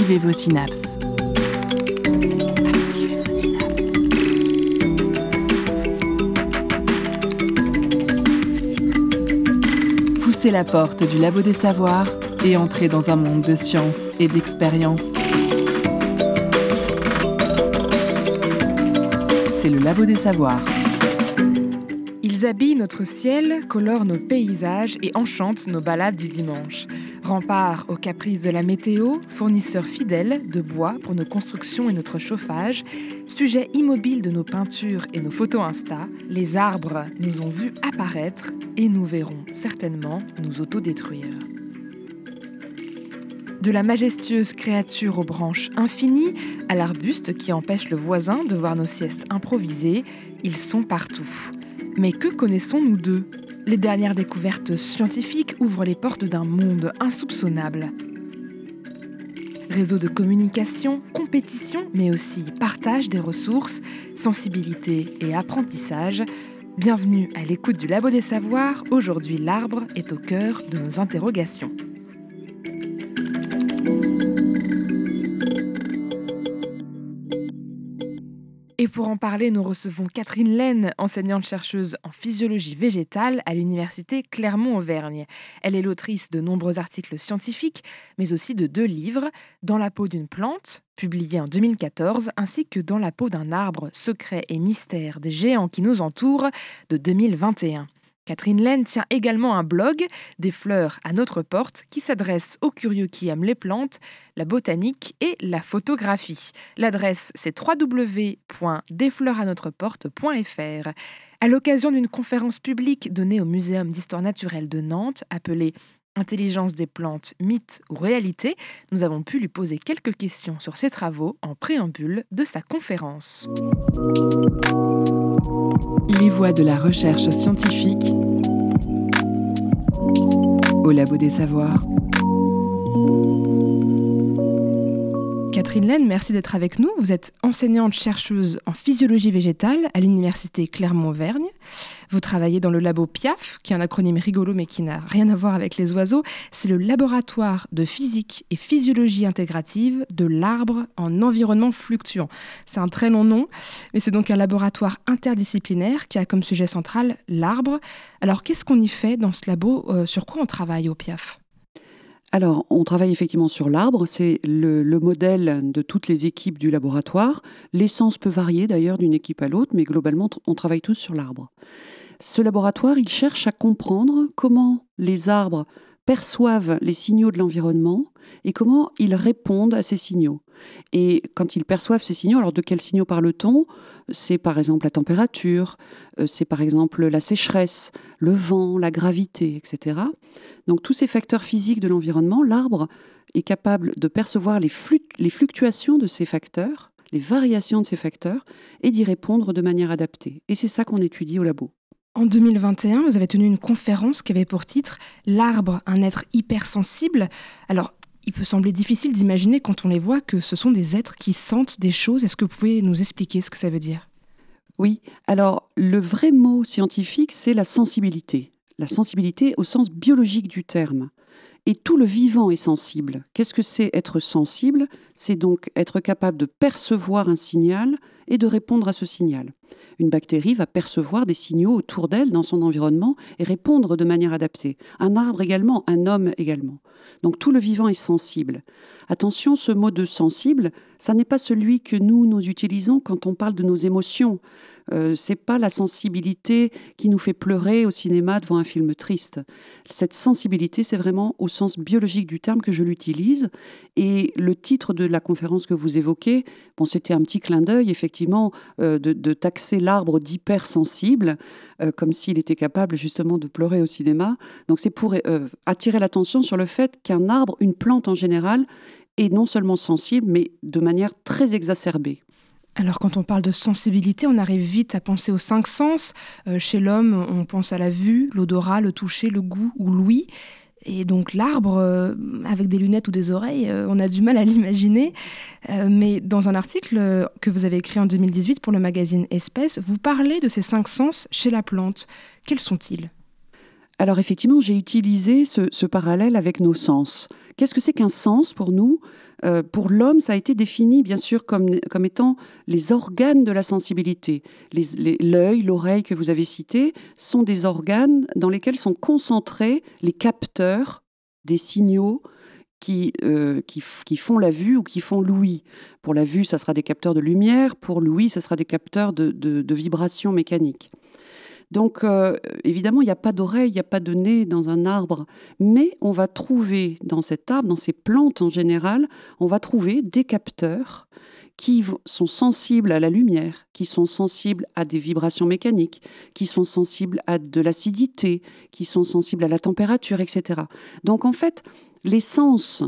Activez vos synapses. Activez vos synapses. Poussez la porte du labo des savoirs et entrez dans un monde de science et d'expérience. C'est le labo des savoirs. Ils habillent notre ciel, colorent nos paysages et enchantent nos balades du dimanche. Remparts aux caprices de la météo, fournisseurs fidèles de bois pour nos constructions et notre chauffage, sujet immobile de nos peintures et nos photos Insta, les arbres nous ont vus apparaître et nous verrons certainement nous autodétruire. De la majestueuse créature aux branches infinies à l'arbuste qui empêche le voisin de voir nos siestes improvisées, ils sont partout. Mais que connaissons-nous d'eux? Les dernières découvertes scientifiques ouvrent les portes d'un monde insoupçonnable. Réseau de communication, compétition, mais aussi partage des ressources, sensibilité et apprentissage. Bienvenue à l'écoute du Labo des Savoirs. Aujourd'hui, l'arbre est au cœur de nos interrogations. Et pour en parler, nous recevons Catherine Laine, enseignante-chercheuse en physiologie végétale à l'université Clermont-Auvergne. Elle est l'autrice de nombreux articles scientifiques, mais aussi de deux livres, Dans la peau d'une plante, publié en 2014, ainsi que Dans la peau d'un arbre, secret et mystère des géants qui nous entourent, de 2021. Catherine Laine tient également un blog, Des fleurs à notre porte, qui s'adresse aux curieux qui aiment les plantes, la botanique et la photographie. L'adresse c'est www.desfleursanontreporte.fr. À l'occasion d'une conférence publique donnée au Muséum d'histoire naturelle de Nantes, appelée Intelligence des plantes, mythe ou réalité, nous avons pu lui poser quelques questions sur ses travaux en préambule de sa conférence. Les voies de la recherche scientifique au Labo des Savoirs. Catherine Laine, merci d'être avec nous. Vous êtes enseignante-chercheuse en physiologie végétale à l'université Clermont-Auvergne. Vous travaillez dans le labo PIAF, qui est un acronyme rigolo mais qui n'a rien à voir avec les oiseaux. C'est le laboratoire de physique et physiologie intégrative de l'arbre en environnement fluctuant. C'est un très long nom, mais c'est donc un laboratoire interdisciplinaire qui a comme sujet central l'arbre. Alors qu'est-ce qu'on y fait dans ce labo? Euh, Sur quoi on travaille au PIAF? Alors, on travaille effectivement sur l'arbre, c'est le, le, modèle de toutes les équipes du laboratoire. L'essence peut varier d'ailleurs d'une équipe à l'autre, mais globalement, on travaille tous sur l'arbre. Ce laboratoire, il cherche à comprendre comment les arbres perçoivent les signaux de l'environnement et comment ils répondent à ces signaux. Et quand ils perçoivent ces signaux, alors de quels signaux parle-t-on? C'est par exemple la température, euh, c'est par exemple la sécheresse, le vent, la gravité, etc. Donc tous ces facteurs physiques de l'environnement, l'arbre est capable de percevoir les, fluctuations de ces facteurs, les variations de ces facteurs, et d'y répondre de manière adaptée. Et c'est ça qu'on étudie au labo. En 2021, vous avez tenu une conférence qui avait pour titre L'arbre, un être hypersensible. Alors, il peut sembler difficile d'imaginer quand on les voit que ce sont des êtres qui sentent des choses. Est-ce que vous pouvez nous expliquer ce que ça veut dire? Oui, alors le vrai mot scientifique, c'est la sensibilité. La sensibilité au sens biologique du terme. Et tout le vivant est sensible. Qu'est-ce que c'est être sensible? C'est donc être capable de percevoir un signal et de répondre à ce signal. Une bactérie va percevoir des signaux autour d'elle, dans son environnement, et répondre de manière adaptée. Un arbre également, un homme également. Donc tout le vivant est sensible. Attention, ce mot de sensible, ça n'est pas celui que nous, nous utilisons quand on parle de nos émotions. Euh, c'est pas la sensibilité qui nous fait pleurer au cinéma devant un film triste. Cette sensibilité, c'est vraiment au sens biologique du terme que je l'utilise. Et le titre de la conférence que vous évoquez, bon, c'était un petit clin d'œil, effectivement, euh, de, taxer l'arbre d'hypersensible, euh, comme s'il était capable justement de pleurer au cinéma. Donc c'est pour attirer l'attention sur le fait qu'un arbre, une plante en général, est non seulement sensible, mais de manière très exacerbée. Alors quand on parle de sensibilité, on arrive vite à penser aux cinq sens. Euh, chez l'homme, on pense à la vue, l'odorat, le toucher, le goût ou l'ouïe. Et donc l'arbre, euh, avec des lunettes ou des oreilles, euh, on a du mal à l'imaginer. mais dans un article que vous avez écrit en 2018 pour le magazine Espèce, vous parlez de ces cinq sens chez la plante. Quels sont-ils? Alors effectivement, j'ai utilisé ce, parallèle avec nos sens. Qu'est-ce que c'est qu'un sens pour nous? Euh, Pour l'homme, ça a été défini bien sûr comme, comme étant les organes de la sensibilité. L'œil, l'oreille que vous avez cités sont des organes dans lesquels sont concentrés les capteurs des signaux qui, euh, qui, qui, font la vue ou qui font l'ouïe. Pour la vue, ça sera des capteurs de lumière, pour l'ouïe, ça sera des capteurs de, de vibrations mécaniques. Donc, euh, évidemment, il n'y a pas d'oreille, il n'y a pas de nez dans un arbre, mais on va trouver dans cet arbre, dans ces plantes en général, on va trouver des capteurs qui sont sensibles à la lumière, qui sont sensibles à des vibrations mécaniques, qui sont sensibles à de l'acidité, qui sont sensibles à la température, etc. Donc, en fait, les sens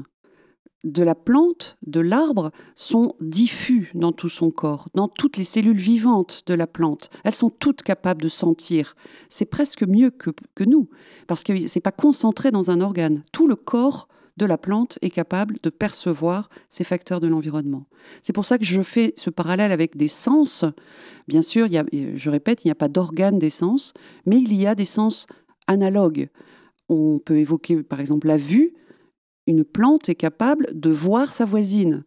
de la plante, de l'arbre, sont diffus dans tout son corps, dans toutes les cellules vivantes de la plante. Elles sont toutes capables de sentir. C'est presque mieux que, nous, parce que ce n'est pas concentré dans un organe. Tout le corps de la plante est capable de percevoir ces facteurs de l'environnement. C'est pour ça que je fais ce parallèle avec des sens. Bien sûr, je répète, il n'y a pas d'organe des sens, mais il y a des sens analogues. On peut évoquer par exemple la vue, une plante est capable de voir sa voisine.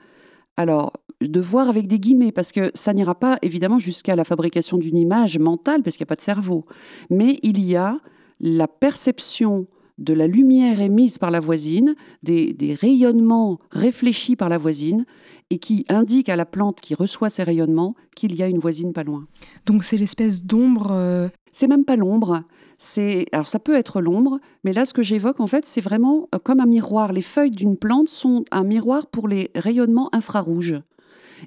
Alors, de voir avec des guillemets, parce que ça n'ira pas évidemment jusqu'à la fabrication d'une image mentale, parce qu'il n'y a pas de cerveau. Mais il y a la perception de la lumière émise par la voisine, des, des, rayonnements réfléchis par la voisine, et qui indiquent à la plante qui reçoit ces rayonnements qu'il y a une voisine pas loin. Donc c'est l'espèce d'ombre. Euh, c'est même pas l'ombre, c'est alors ça peut être l'ombre, mais là ce que j'évoque en fait, c'est vraiment euh, comme un miroir. Les feuilles d'une plante sont un miroir pour les rayonnements infrarouges.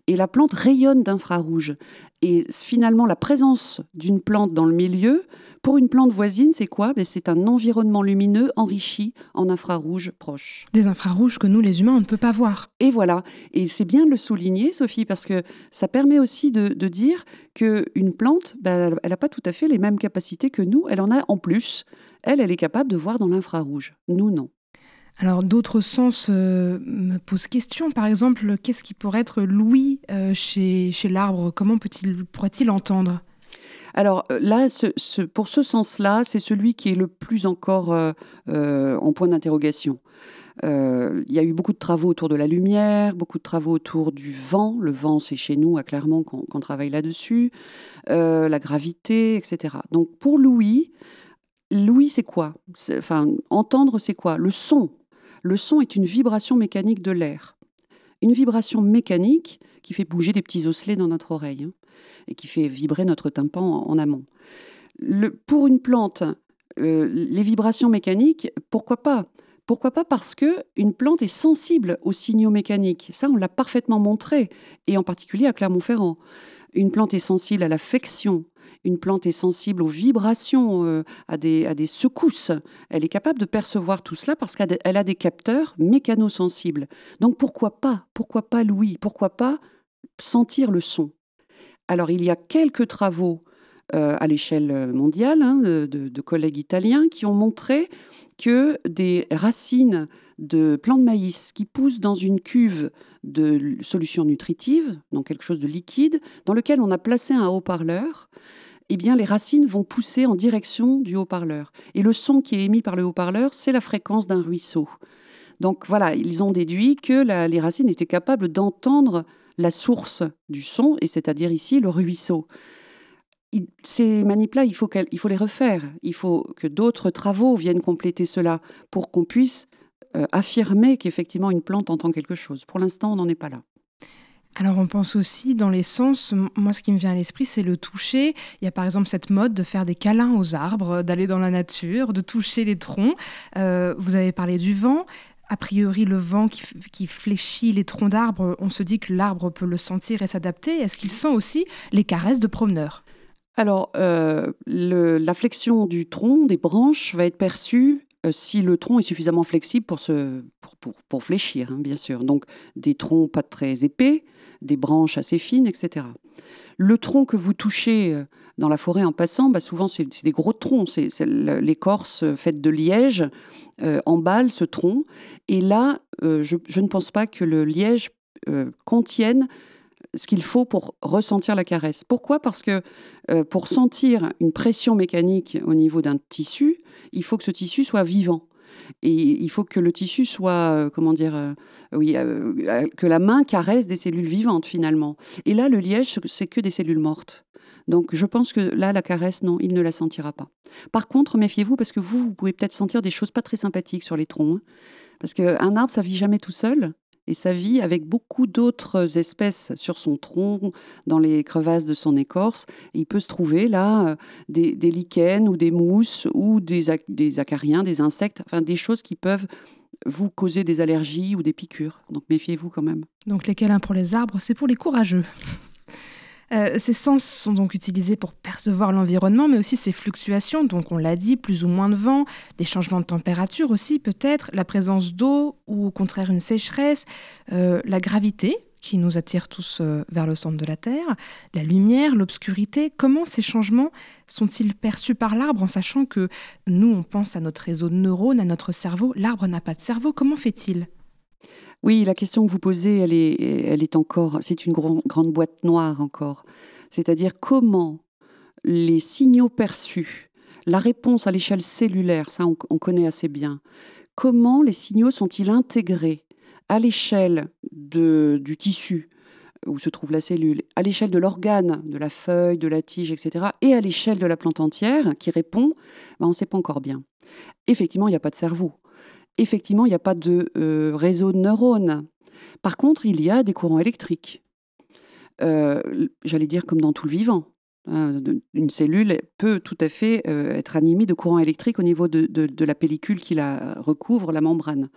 Et la plante rayonne d'infrarouge. Et finalement, la présence d'une plante dans le milieu pour une plante voisine, c'est quoi? Ben, C'est un environnement lumineux enrichi en infrarouge proche. Des infrarouges que nous, les humains, on ne peut pas voir. Et voilà. Et c'est bien de le souligner, Sophie, parce que ça permet aussi de, dire qu'une plante, ben, elle n'a pas tout à fait les mêmes capacités que nous. Elle en a en plus. Elle, elle est capable de voir dans l'infrarouge. Nous, non. Alors d'autres sens euh, me posent question. Par exemple, qu'est-ce qui pourrait être l'ouïe euh, chez, l'arbre? Comment pourrait-il entendre? Alors euh, là, pour ce sens-là, c'est celui qui est le plus encore en point d'interrogation. il y a eu beaucoup de travaux autour de la lumière, beaucoup de travaux autour du vent. Le vent, c'est chez nous, à Clermont, qu'on travaille là-dessus. la gravité, etc. Donc pour Louis, Louis, c'est quoi? Enfin, entendre, c'est quoi? Le son. Le son est une vibration mécanique de l'air. Une vibration mécanique qui fait bouger des petits osselets dans notre oreille. Hein et qui fait vibrer notre tympan en, amont. Pour une plante, euh, les vibrations mécaniques, pourquoi pas? Pourquoi pas Parce que une plante est sensible aux signaux mécaniques. Ça, on l'a parfaitement montré, et en particulier à Clermont-Ferrand. Une plante est sensible à la flexion. Une plante est sensible aux vibrations, euh, à, des, secousses. Elle est capable de percevoir tout cela parce qu'elle a des capteurs mécanosensibles. Donc pourquoi pas Pourquoi pas Louis Pourquoi pas sentir le son? Alors il y a quelques travaux euh, à l'échelle mondiale hein, de, collègues italiens qui ont montré que des racines de plants de maïs qui poussent dans une cuve de solution nutritive, donc quelque chose de liquide, dans lequel on a placé un haut-parleur, eh bien les racines vont pousser en direction du haut-parleur. Et le son qui est émis par le haut-parleur, c'est la fréquence d'un ruisseau. Donc voilà, ils ont déduit que les racines étaient capables d'entendre la source du son, et c'est-à-dire ici le ruisseau. ces faut, il faut les refaire. Il faut que d'autres travaux viennent compléter cela pour qu'on puisse euh, affirmer qu'effectivement une plante entend quelque chose. Pour l'instant, on n'en est pas là. Alors on pense aussi dans les sens, moi ce qui me vient à l'esprit c'est le toucher. Il y a par exemple cette mode de faire des câlins aux arbres, d'aller dans la nature, de toucher les troncs. Euh, vous avez parlé du vent a priori, le vent qui, fléchit les troncs d'arbres, on se dit que l'arbre peut le sentir et s'adapter. Est-ce qu'il sent aussi les caresses de promeneurs? Alors, euh, la flexion du tronc, des branches, va être perçue euh, si le tronc est suffisamment flexible pour, se, pour, fléchir, hein, bien sûr. Donc, des troncs pas très épais, des branches assez fines, etc. Le tronc que vous touchez euh, dans la forêt en passant, bah souvent c'est des gros troncs, c'est l'écorce faite de liège euh, emballe ce tronc. Et là, euh, je, ne pense pas que le liège euh, contienne ce qu'il faut pour ressentir la caresse. Pourquoi? Parce que euh, pour sentir une pression mécanique au niveau d'un tissu, il faut que ce tissu soit vivant. Et il faut que le tissu soit, euh, comment dire, euh, oui, que la main caresse des cellules vivantes finalement. Et là, le liège, c'est que des cellules mortes. Donc je pense que là, la caresse, non, il ne la sentira pas. Par contre, méfiez-vous parce que vous, vous pouvez peut-être sentir des choses pas très sympathiques sur les troncs. Hein. parce qu'un arbre, ça vit jamais tout seul et ça vit avec beaucoup d'autres espèces sur son tronc, dans les crevasses de son écorce. il peut se trouver là euh, des, lichens ou des mousses ou des, des acariens, des insectes, enfin des choses qui peuvent vous causer des allergies ou des piqûres. Donc méfiez-vous quand même. Donc les câlins pour les arbres, c'est pour les courageux. Euh, ces sens sont donc utilisés pour percevoir l'environnement, mais aussi ses fluctuations, donc on l'a dit, plus ou moins de vent, des changements de température aussi peut-être, la présence d'eau ou au contraire une sécheresse, euh, la gravité qui nous attire tous euh, vers le centre de la Terre, la lumière, l'obscurité. Comment ces changements sont-ils perçus par l'arbre en sachant que nous, on pense à notre réseau de neurones, à notre cerveau, l'arbre n'a pas de cerveau, comment fait-il? Oui, la question que vous posez, elle est, encore, c'est une grande boîte noire encore. C'est-à-dire comment les signaux perçus, la réponse à l'échelle cellulaire, ça on, connaît assez bien, comment les signaux sont-ils intégrés à l'échelle du tissu où se trouve la cellule, à l'échelle de l'organe, de la feuille, de la tige, etc., et à l'échelle de la plante entière qui répond, ben on ne sait pas encore bien. Effectivement, il n'y a pas de cerveau effectivement, il n'y a pas de euh, réseau de neurones. Par contre, il y a des courants électriques. Euh, j'allais dire comme dans tout le vivant. Hein, une cellule peut tout à fait euh, être animée de courants électriques au niveau de, la pellicule qui la recouvre, la membrane.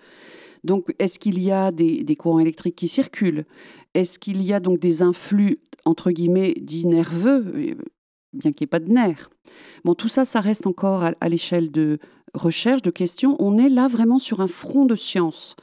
Donc, est-ce qu'il y a des, courants électriques qui circulent? Est-ce qu'il y a donc des influx, entre guillemets, dits nerveux, bien qu'il n'y ait pas de nerfs? Bon, tout ça, ça reste encore à l'échelle de, recherche, de questions, on est là vraiment sur un front de science.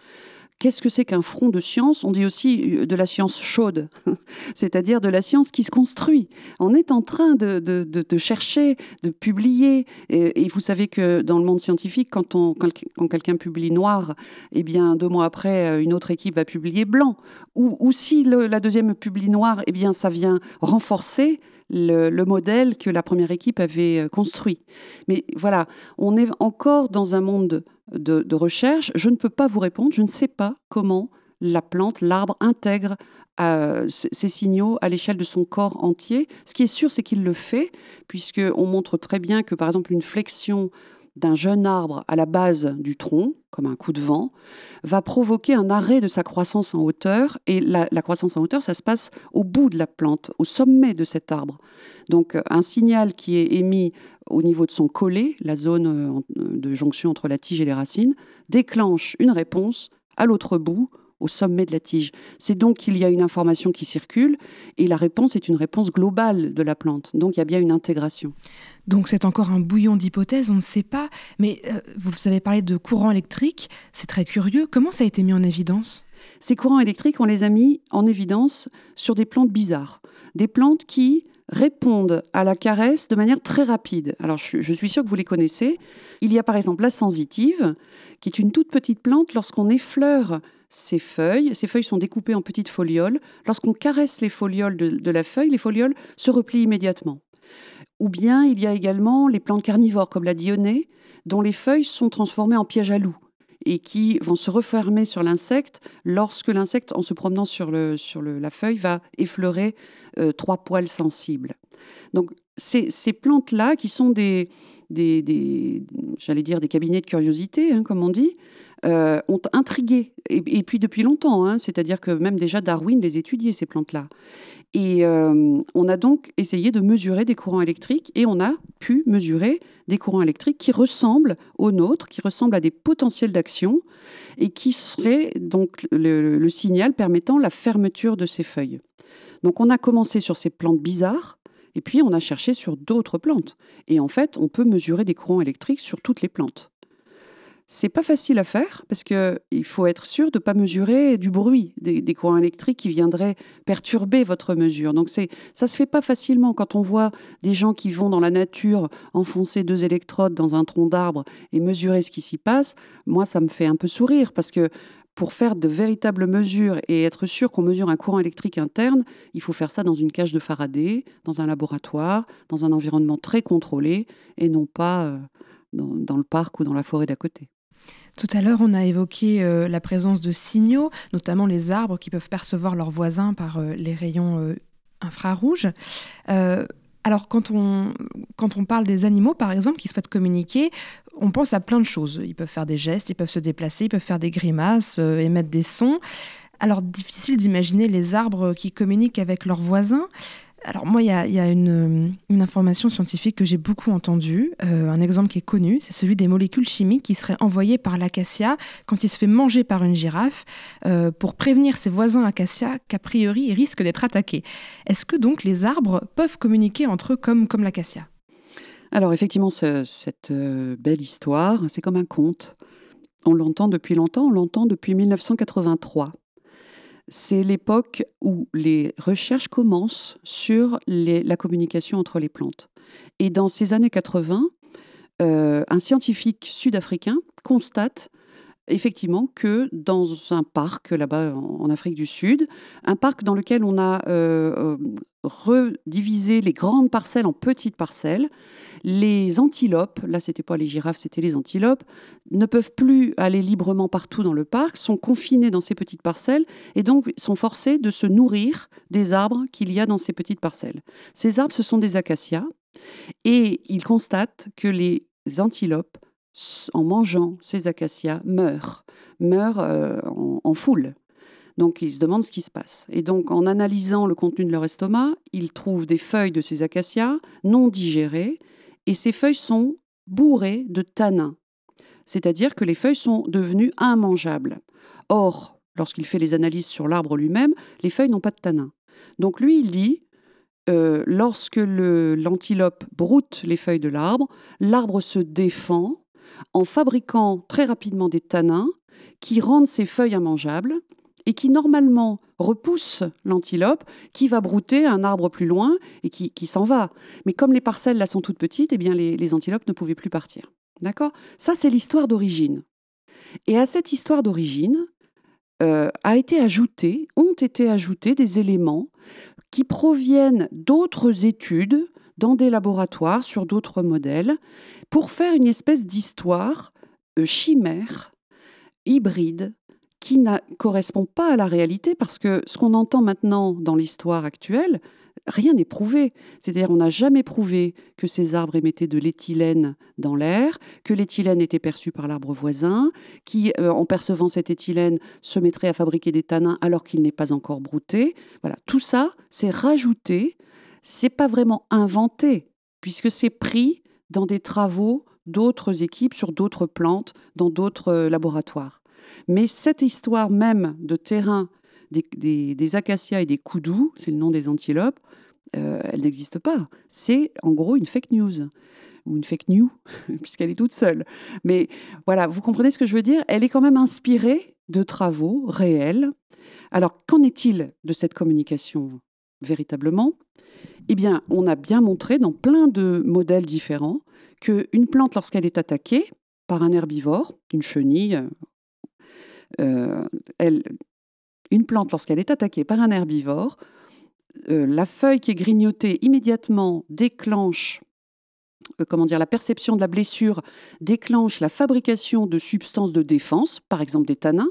Qu'est-ce que c'est qu'un front de science? On dit aussi euh, de la science chaude, c'est-à-dire de la science qui se construit. On est en train de, chercher, de publier. Et, vous savez que dans le monde scientifique, quand, on, quand quelqu'un publie noir, eh bien deux mois après, euh, une autre équipe va publier blanc. Ou, si la deuxième publie noir, eh bien ça vient renforcer le, modèle que la première équipe avait euh, construit. Mais voilà, on est encore dans un monde de, recherche. Je ne peux pas vous répondre, je ne sais pas comment la plante, l'arbre intègre euh, ces signaux à l'échelle de son corps entier. Ce qui est sûr, c'est qu'il le fait, puisqu'on montre très bien que, par exemple, une flexion d'un jeune arbre à la base du tronc, comme un coup de vent, va provoquer un arrêt de sa croissance en hauteur. Et la, croissance en hauteur, ça se passe au bout de la plante, au sommet de cet arbre. Donc un signal qui est émis au niveau de son collet, la zone euh, de jonction entre la tige et les racines, déclenche une réponse à l'autre bout au sommet de la tige. C'est donc qu'il y a une information qui circule et la réponse est une réponse globale de la plante. Donc il y a bien une intégration. Donc c'est encore un bouillon d'hypothèses, on ne sait pas. Mais euh, vous avez parlé de courant électrique, c'est très curieux. Comment ça a été mis en évidence? Ces courants électriques, on les a mis en évidence sur des plantes bizarres. Des plantes qui répondent à la caresse de manière très rapide. Alors je, je suis sûre que vous les connaissez. Il y a par exemple la sensitive, qui est une toute petite plante lorsqu'on effleure ces feuilles. Ces feuilles sont découpées en petites folioles. Lorsqu'on caresse les folioles de, la feuille, les folioles se replient immédiatement. Ou bien il y a également les plantes carnivores comme la dionée, dont les feuilles sont transformées en pièges à loups et qui vont se refermer sur l'insecte lorsque l'insecte, en se promenant sur, la feuille, va effleurer euh, trois poils sensibles. Donc ces, plantes-là, qui sont des, j'allais dire des cabinets de curiosité, hein, comme on dit, euh, ont intrigué, et, puis depuis longtemps, hein, c'est-à-dire que même déjà Darwin les étudiait, ces plantes-là. Et euh, on a donc essayé de mesurer des courants électriques, et on a pu mesurer des courants électriques qui ressemblent aux nôtres, qui ressemblent à des potentiels d'action, et qui seraient donc le signal permettant la fermeture de ces feuilles. Donc on a commencé sur ces plantes bizarres, et puis on a cherché sur d'autres plantes. Et en fait, on peut mesurer des courants électriques sur toutes les plantes. C'est pas facile à faire parce qu'il faut être sûr de ne pas mesurer du bruit des, courants électriques qui viendraient perturber votre mesure. Donc c'est ça se fait pas facilement quand on voit des gens qui vont dans la nature enfoncer deux électrodes dans un tronc d'arbre et mesurer ce qui s'y passe. Moi, ça me fait un peu sourire parce que pour faire de véritables mesures et être sûr qu'on mesure un courant électrique interne, il faut faire ça dans une cage de Faraday, dans un laboratoire, dans un environnement très contrôlé et non pas euh, dans, le parc ou dans la forêt d'à côté. Tout à l'heure, on a évoqué euh, la présence de signaux, notamment les arbres qui peuvent percevoir leurs voisins par euh, les rayons infrarouges. Alors quand on, quand on parle des animaux, par exemple, qui souhaitent communiquer, on pense à plein de choses. Ils peuvent faire des gestes, ils peuvent se déplacer, ils peuvent faire des grimaces, euh, émettre des sons. Alors difficile d'imaginer les arbres qui communiquent avec leurs voisins. Alors moi, il y a, une, information scientifique que j'ai beaucoup entendue, euh, un exemple qui est connu, c'est celui des molécules chimiques qui seraient envoyées par l'acacia quand il se fait manger par une girafe euh, pour prévenir ses voisins acacia qu'a priori il risque d'être attaqué. Est-ce que donc les arbres peuvent communiquer entre eux comme, comme l'acacia? Alors effectivement, cette euh, belle histoire, c'est comme un conte. On l'entend depuis longtemps, on l'entend depuis 1983 c'est l'époque où les recherches commencent sur la communication entre les plantes. Et dans ces années 80, euh, un scientifique sud-africain constate effectivement que dans un parc là-bas en Afrique du Sud, un parc dans lequel on a euh, euh, redivisé les grandes parcelles en petites parcelles, les antilopes, là c'était pas les girafes, c'était les antilopes, ne peuvent plus aller librement partout dans le parc, sont confinés dans ces petites parcelles et donc sont forcés de se nourrir des arbres qu'il y a dans ces petites parcelles. Ces arbres, ce sont des acacias et ils constatent que les antilopes en mangeant ces acacias, meurent, meurent euh, en, foule. Donc ils se demandent ce qui se passe. Et donc en analysant le contenu de leur estomac, ils trouvent des feuilles de ces acacias non digérées, et ces feuilles sont bourrées de tanins. C'est-à-dire que les feuilles sont devenues immangeables. Or, lorsqu'il fait les analyses sur l'arbre lui-même, les feuilles n'ont pas de tanins. Donc lui, il dit, euh, lorsque l'antilope broute les feuilles de l'arbre, l'arbre se défend en fabriquant très rapidement des tanins qui rendent ces feuilles immangeables et qui normalement repoussent l'antilope qui va brouter un arbre plus loin et qui, s'en va. Mais comme les parcelles là sont toutes petites, eh bien les, antilopes ne pouvaient plus partir. D'accord? Ça, c'est l'histoire d'origine. Et à cette histoire d'origine, euh, a été ont été ajoutés des éléments qui proviennent d'autres études dans des laboratoires sur d'autres modèles pour faire une espèce d'histoire euh, chimère, hybride, qui ne correspond pas à la réalité parce que ce qu'on entend maintenant dans l'histoire actuelle, rien n'est prouvé. C'est-à-dire, on n'a jamais prouvé que ces arbres émettaient de l'éthylène dans l'air, que l'éthylène était perçu par l'arbre voisin, qui, euh, en percevant cette éthylène, se mettrait à fabriquer des tanins alors qu'il n'est pas encore brouté. Voilà, tout ça, c'est rajouté c'est pas vraiment inventé, puisque c'est pris dans des travaux d'autres équipes sur d'autres plantes, dans d'autres euh, laboratoires. Mais cette histoire même de terrain des, acacias et des koudous, c'est le nom des antilopes, euh, elle n'existe pas. C'est en gros une fake news ou une fake news, puisqu'elle est toute seule. Mais voilà, vous comprenez ce que je veux dire? Elle est quand même inspirée de travaux réels. Alors, qu'en est-il de cette communication? Véritablement eh bien, on a bien montré dans plein de modèles différents qu'une plante, lorsqu'elle est attaquée par un herbivore, une chenille, euh, une plante, lorsqu'elle est attaquée par un herbivore, euh, la feuille qui est grignotée immédiatement déclenche euh, comment dire, la perception de la blessure déclenche la fabrication de substances de défense, par exemple des tanins,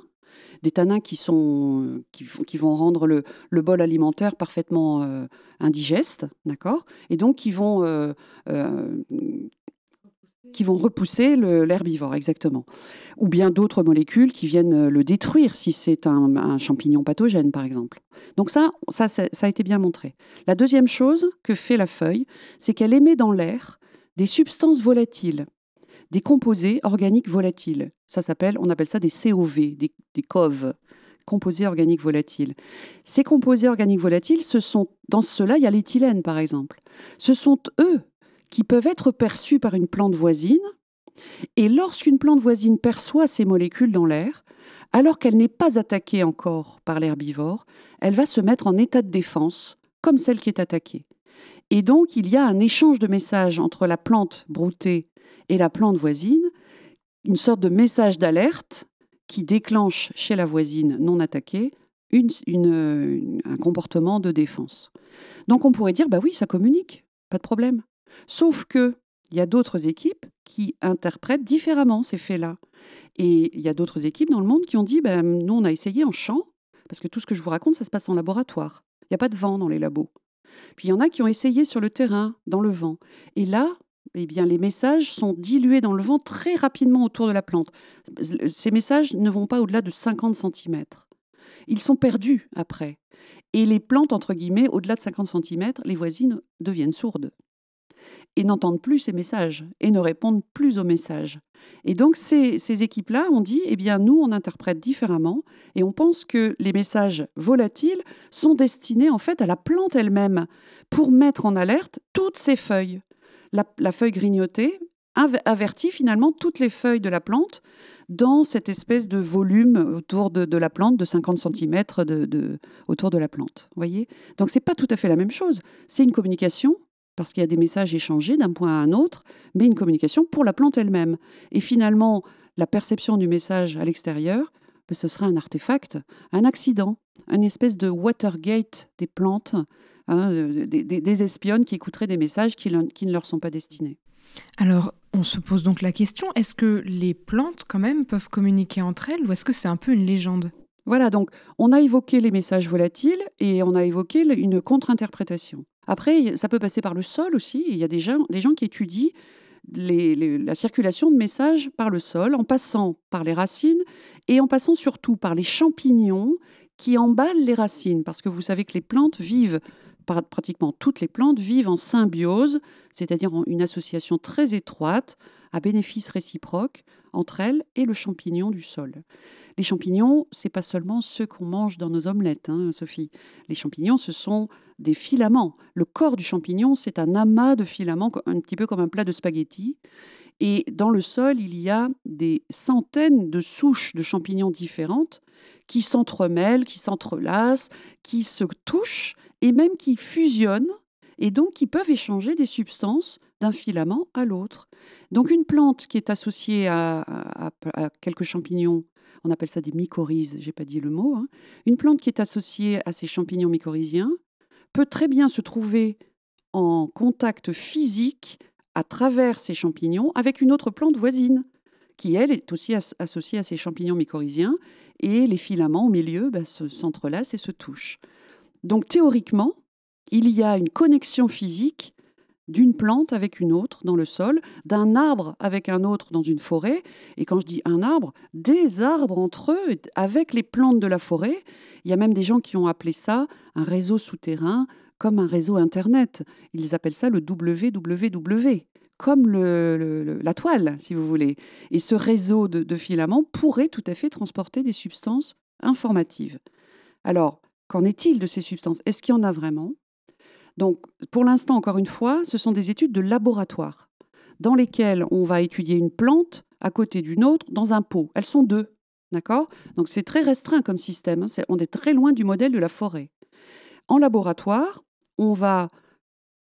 des tanins qui, vont rendre le, bol alimentaire parfaitement euh, indigeste, d'accord? Et donc qui vont, euh, euh, repousser l'herbivore, exactement. Ou bien d'autres molécules qui viennent le détruire si c'est un, champignon pathogène, par exemple. Donc ça, ça a été bien montré. La deuxième chose que fait la feuille, c'est qu'elle émet dans l'air des substances volatiles des composés organiques volatiles. Ça s'appelle, on appelle ça des COV, des, des COV, composés organiques volatiles. Ces composés organiques volatiles, ce sont, dans cela, il y a l'éthylène par exemple. Ce sont eux qui peuvent être perçus par une plante voisine. Et lorsqu'une plante voisine perçoit ces molécules dans l'air, alors qu'elle n'est pas attaquée encore par l'herbivore, elle va se mettre en état de défense, comme celle qui est attaquée. Et donc, il y a un échange de messages entre la plante broutée et la plante voisine, une sorte de message d'alerte qui déclenche chez la voisine non attaquée un comportement de défense. Donc on pourrait dire, bah oui, ça communique, pas de problème. Sauf que il y a d'autres équipes qui interprètent différemment ces faits-là. Et il y a d'autres équipes dans le monde qui ont dit, bah, nous on a essayé en champ, parce que tout ce que je vous raconte, ça se passe en laboratoire. Il n'y a pas de vent dans les labos. Puis il y en a qui ont essayé sur le terrain, dans le vent. Et là, eh bien, les messages sont dilués dans le vent très rapidement autour de la plante. Ces messages ne vont pas au-delà de 50 cm. Ils sont perdus après. Et les plantes, entre guillemets, au-delà de 50 cm, les voisines deviennent sourdes et n'entendent plus ces messages et ne répondent plus aux messages. Et donc ces, équipes-là ont dit, eh bien nous, on interprète différemment et on pense que les messages volatiles sont destinés en fait à la plante elle-même pour mettre en alerte toutes ses feuilles. La, feuille grignotée avertit finalement toutes les feuilles de la plante dans cette espèce de volume autour de, la plante de 50 cm de, autour de la plante. Voyez? Donc c'est pas tout à fait la même chose. C'est une communication parce qu'il y a des messages échangés d'un point à un autre, mais une communication pour la plante elle-même. Et finalement, la perception du message à l'extérieur, ben, ce sera un artefact, un accident, une espèce de Watergate des plantes, hein, des, espionnes qui écouteraient des messages qui, qui ne leur sont pas destinés. Alors, on se pose donc la question, est-ce que les plantes, quand même, peuvent communiquer entre elles ou est-ce que c'est un peu une légende? Voilà, donc on a évoqué les messages volatiles et on a évoqué une contre-interprétation. Après, ça peut passer par le sol aussi. Il y a des gens, qui étudient la circulation de messages par le sol, en passant par les racines et en passant surtout par les champignons qui emballent les racines. Parce que vous savez que les plantes vivent, pratiquement toutes les plantes vivent en symbiose, c'est-à-dire une association très étroite, à bénéfice réciproque, entre elles et le champignon du sol. Les champignons, c'est pas seulement ceux qu'on mange dans nos omelettes, hein, Sophie. Les champignons, ce sont des filaments. Le corps du champignon, c'est un amas de filaments, un petit peu comme un plat de spaghettis. Et dans le sol, il y a des centaines de souches de champignons différentes qui s'entremêlent, qui s'entrelacent, qui se touchent et même qui fusionnent et donc qui peuvent échanger des substances d'un filament à l'autre. Donc une plante qui est associée à, quelques champignons, on appelle ça des mycorhizes, j'ai pas dit le mot, hein. une plante qui est associée à ces champignons mycorhiziens peut très bien se trouver en contact physique à travers ces champignons avec une autre plante voisine, qui elle est aussi associée à ces champignons mycorhiziens, et les filaments au milieu bah, s'entrelacent et se touchent. Donc théoriquement, il y a une connexion physique d'une plante avec une autre dans le sol, d'un arbre avec un autre dans une forêt. Et quand je dis un arbre, des arbres entre eux, avec les plantes de la forêt. Il y a même des gens qui ont appelé ça un réseau souterrain, comme un réseau Internet. Ils appellent ça le WWW, comme la toile, si vous voulez. Et ce réseau de, de filaments pourrait tout à fait transporter des substances informatives. Alors, qu'en est-il de ces substances? Est-ce qu'il y en a vraiment? Donc, pour l'instant, encore une fois, ce sont des études de laboratoire dans lesquelles on va étudier une plante à côté d'une autre dans un pot. Elles sont deux, d'accord? Donc, c'est très restreint comme système. Hein. on est très loin du modèle de la forêt. En laboratoire, on va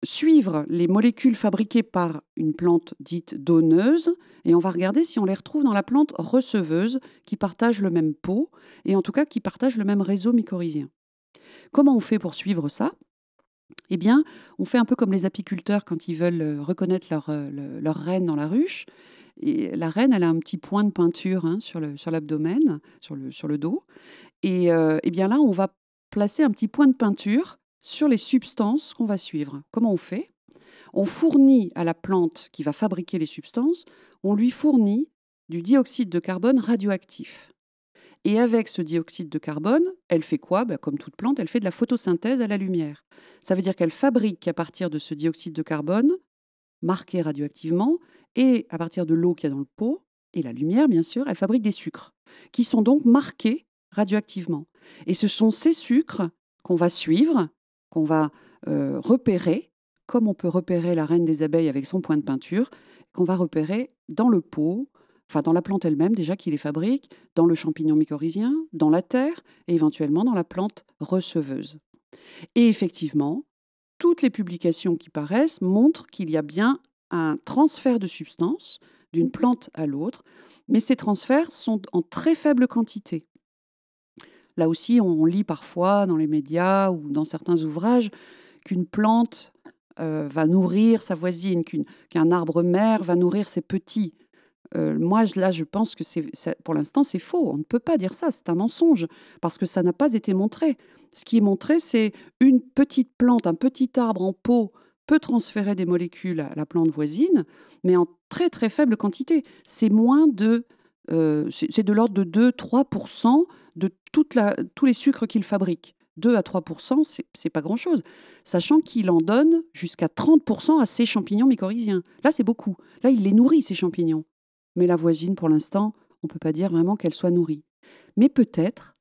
suivre les molécules fabriquées par une plante dite donneuse et on va regarder si on les retrouve dans la plante receveuse qui partage le même pot et en tout cas qui partage le même réseau mycorhizien. Comment on fait pour suivre ça? Eh bien, on fait un peu comme les apiculteurs quand ils veulent euh, reconnaître leur, euh, leur reine dans la ruche. Et la reine, elle a un petit point de peinture hein, sur l'abdomen, sur, le, dos. Et euh, eh bien là, on va placer un petit point de peinture sur les substances qu'on va suivre. Comment on fait? On fournit à la plante qui va fabriquer les substances, on lui fournit du dioxyde de carbone radioactif. Et avec ce dioxyde de carbone, elle fait quoi? Ben, Comme toute plante, elle fait de la photosynthèse à la lumière. Ça veut dire qu'elle fabrique à partir de ce dioxyde de carbone, marqué radioactivement, et à partir de l'eau qu'il y a dans le pot, et la lumière bien sûr, elle fabrique des sucres, qui sont donc marqués radioactivement. Et ce sont ces sucres qu'on va suivre, qu'on va euh, repérer, comme on peut repérer la reine des abeilles avec son point de peinture, qu'on va repérer dans le pot, enfin dans la plante elle-même déjà qui les fabrique, dans le champignon mycorhizien, dans la terre et éventuellement dans la plante receveuse. Et effectivement, toutes les publications qui paraissent montrent qu'il y a bien un transfert de substances d'une plante à l'autre, mais ces transferts sont en très faible quantité. Là aussi, on lit parfois dans les médias ou dans certains ouvrages qu'une plante euh, va nourrir sa voisine, qu'un arbre mère va nourrir ses petits. Euh, moi, là, je pense que c'est, pour l'instant, c'est faux. On ne peut pas dire ça. C'est un mensonge parce que ça n'a pas été montré. Ce qui est montré, c'est une petite plante, un petit arbre en pot peut transférer des molécules à la plante voisine, mais en très très faible quantité. C'est moins de, euh, c'est de l'ordre de 2-3% de toute la, tous les sucres qu'il fabrique. 2 à 3% c'est pas grand-chose, sachant qu'il en donne jusqu'à 30% à ses champignons mycorhiziens. Là, c'est beaucoup. Là, il les nourrit, ces champignons. Mais la voisine, pour l'instant, on ne peut pas dire vraiment qu'elle soit nourrie. Mais peut-être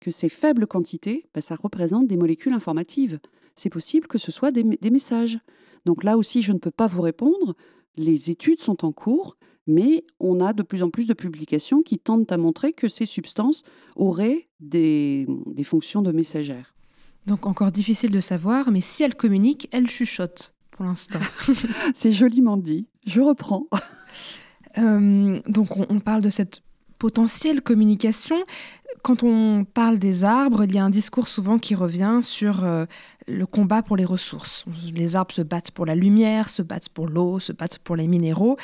que ces faibles quantités, bah, ça représente des molécules informatives. C'est possible que ce soit des, des messages. Donc là aussi, je ne peux pas vous répondre. Les études sont en cours, mais on a de plus en plus de publications qui tentent à montrer que ces substances auraient des, des fonctions de messagères. Donc encore difficile de savoir, mais si elles communiquent, elles chuchotent pour l'instant. C'est joliment dit. Je reprends. Euh, donc on, parle de cette potentielle communication. Quand on parle des arbres, il y a un discours souvent qui revient sur euh, le combat pour les ressources. Les arbres se battent pour la lumière, se battent pour l'eau, se battent pour les minéraux.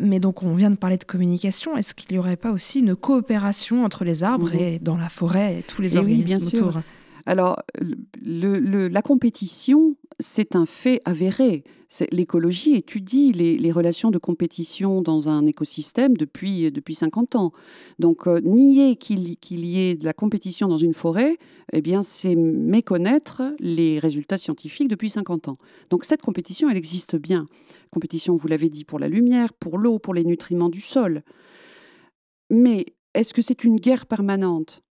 Mais donc on vient de parler de communication. Est-ce qu'il n'y aurait pas aussi une coopération entre les arbres mhm. et dans la forêt et tous les organismes bien autour? Sûr. Alors, la compétition, c'est un fait avéré. L'écologie étudie les, relations de compétition dans un écosystème depuis, depuis 50 ans. Donc, euh, nier qu'il y ait de la compétition dans une forêt, eh c'est méconnaître les résultats scientifiques depuis 50 ans. Donc, cette compétition, elle existe bien. Compétition, vous l'avez dit, pour la lumière, pour l'eau, pour les nutriments du sol. Mais est-ce que c'est une guerre permanente?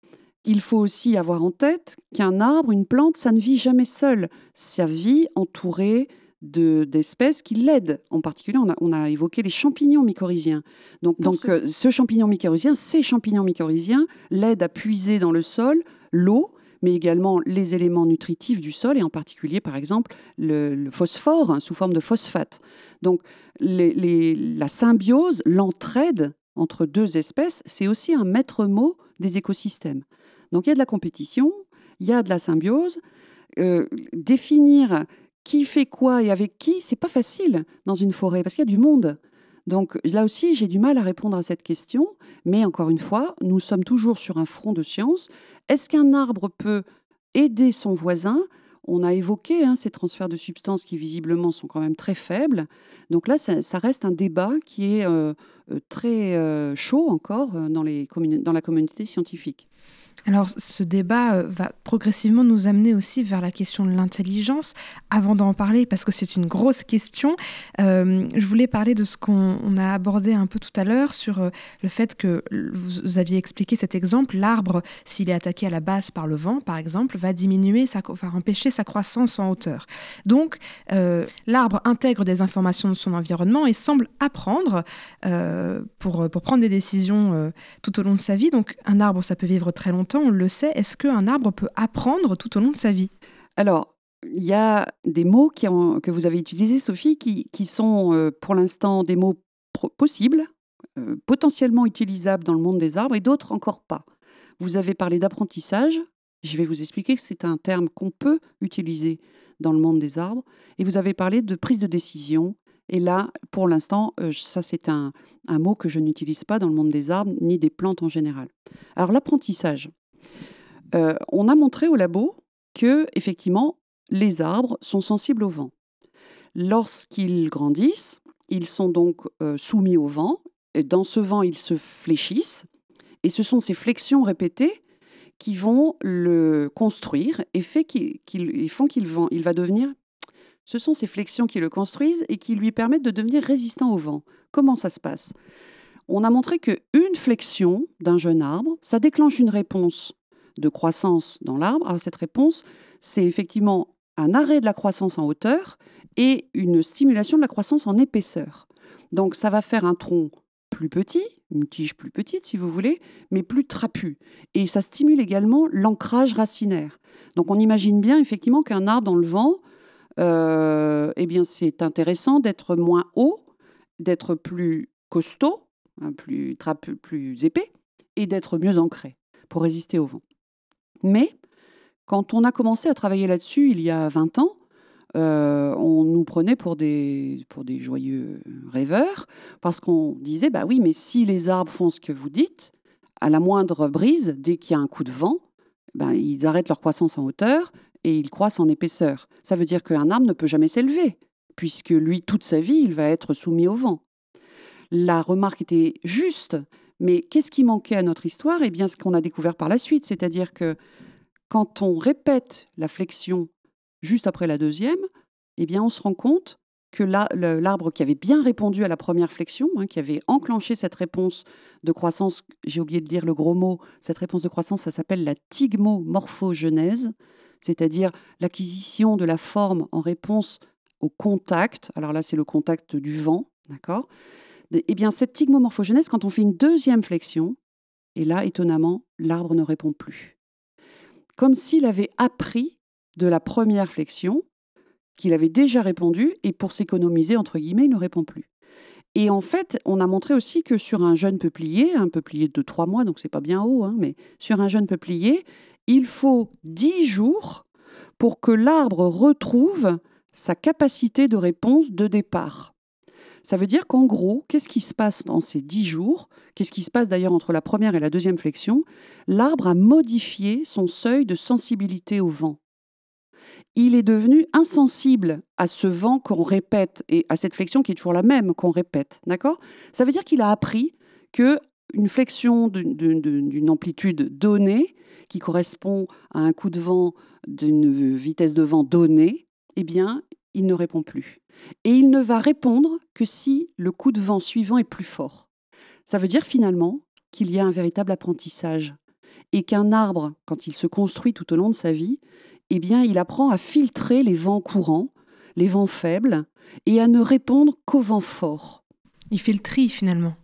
Il faut aussi avoir en tête qu'un arbre, une plante, ça ne vit jamais seul. Ça vit entouré d'espèces qui l'aident. En particulier, on a, évoqué les champignons mycorhiziens. Donc, donc euh, ce champignon mycorhizien, ces champignons mycorhiziens l'aident à puiser dans le sol l'eau, mais également les éléments nutritifs du sol, et en particulier, par exemple, le, phosphore hein, sous forme de phosphate. Donc la symbiose, l'entraide entre deux espèces, c'est aussi un maître mot des écosystèmes. Donc il y a de la compétition, il y a de la symbiose. Euh, définir qui fait quoi et avec qui, c'est pas facile dans une forêt parce qu'il y a du monde. Donc là aussi, j'ai du mal à répondre à cette question, mais encore une fois, nous sommes toujours sur un front de science. Est-ce qu'un arbre peut aider son voisin? On a évoqué hein, ces transferts de substances qui visiblement sont quand même très faibles. Donc là, ça, reste un débat qui est euh, euh, très chaud encore dans, la communauté scientifique. Alors ce débat euh, va progressivement nous amener aussi vers la question de l'intelligence. Avant d'en parler, parce que c'est une grosse question, euh, je voulais parler de ce qu'on a abordé un peu tout à l'heure sur euh, le fait que vous aviez expliqué cet exemple, l'arbre, s'il est attaqué à la base par le vent, par exemple, va diminuer, va empêcher sa croissance en hauteur. Donc l'arbre intègre des informations de son environnement et semble apprendre pour, pour prendre des décisions tout au long de sa vie. Donc un arbre, ça peut vivre très longtemps on le sait, est-ce qu'un arbre peut apprendre tout au long de sa vie? Alors, il y a des mots que vous avez utilisés, Sophie, qui, sont euh, pour l'instant des mots possibles, euh, potentiellement utilisables dans le monde des arbres, et d'autres encore pas. Vous avez parlé d'apprentissage. Je vais vous expliquer que c'est un terme qu'on peut utiliser dans le monde des arbres. Et vous avez parlé de prise de décision. Et là, pour l'instant, euh, ça c'est un mot que je n'utilise pas dans le monde des arbres ni des plantes en général. Alors l'apprentissage, euh, on a montré au labo que, effectivement, les arbres sont sensibles au vent. Lorsqu'ils grandissent, ils sont donc euh, soumis au vent. Dans ce vent, ils se fléchissent. Et ce sont ces flexions répétées qui vont le construire et fait font qu'il va, il va devenir. Ce sont ces flexions qui le construisent et qui lui permettent de devenir résistant au vent. Comment ça se passe? On a montré qu'une flexion d'un jeune arbre, ça déclenche une réponse de croissance dans l'arbre Alors cette réponse, c'est effectivement un arrêt de la croissance en hauteur et une stimulation de la croissance en épaisseur. Donc ça va faire un tronc plus petit, une tige plus petite si vous voulez, mais plus trapu. Et ça stimule également l'ancrage racinaire. Donc on imagine bien effectivement qu'un arbre dans le vent, euh, eh bien c'est intéressant d'être moins haut, d'être plus costaud, hein, plus, épais, et d'être mieux ancré pour résister au vent. Mais quand on a commencé à travailler là-dessus il y a 20 ans, euh, on nous prenait pour des, pour des joyeux rêveurs, parce qu'on disait, bah oui, mais si les arbres font ce que vous dites, à la moindre brise, dès qu'il y a un coup de vent, ben, ils arrêtent leur croissance en hauteur et ils croissent en épaisseur. Ça veut dire qu'un arbre ne peut jamais s'élever, puisque lui, toute sa vie, il va être soumis au vent. La remarque était juste, mais qu'est-ce qui manquait à notre histoire? Eh bien, ce qu'on a découvert par la suite, c'est-à-dire que quand on répète la flexion juste après la deuxième, eh bien, on se rend compte que l'arbre qui avait bien répondu à la première flexion, hein, qui avait enclenché cette réponse de croissance, j'ai oublié de dire le gros mot, cette réponse de croissance, ça s'appelle la tigmomorphogenèse, c'est-à-dire l'acquisition de la forme en réponse au contact. Alors là, c'est le contact du vent, d'accord? Eh bien, cette tigmomorphogenèse, quand on fait une deuxième flexion, et là, étonnamment, l'arbre ne répond plus. Comme s'il avait appris de la première flexion, qu'il avait déjà répondu, et pour s'économiser, entre guillemets, il ne répond plus. Et en fait, on a montré aussi que sur un jeune peuplier, un peuplier de trois mois, donc c'est pas bien haut, hein, mais sur un jeune peuplier, il faut dix jours pour que l'arbre retrouve sa capacité de réponse de départ. Ça veut dire qu'en gros, qu'est-ce qui se passe dans ces dix jours? Qu'est-ce qui se passe d'ailleurs entre la première et la deuxième flexion? L'arbre a modifié son seuil de sensibilité au vent il est devenu insensible à ce vent qu'on répète et à cette flexion qui est toujours la même qu'on répète. D'accord? Ça veut dire qu'il a appris que une flexion d'une amplitude donnée, qui correspond à un coup de vent d'une vitesse de vent donnée, eh bien, il ne répond plus. Et il ne va répondre que si le coup de vent suivant est plus fort. Ça veut dire finalement qu'il y a un véritable apprentissage et qu'un arbre, quand il se construit tout au long de sa vie, eh bien, il apprend à filtrer les vents courants, les vents faibles, et à ne répondre qu'aux vents forts. Il fait le tri finalement.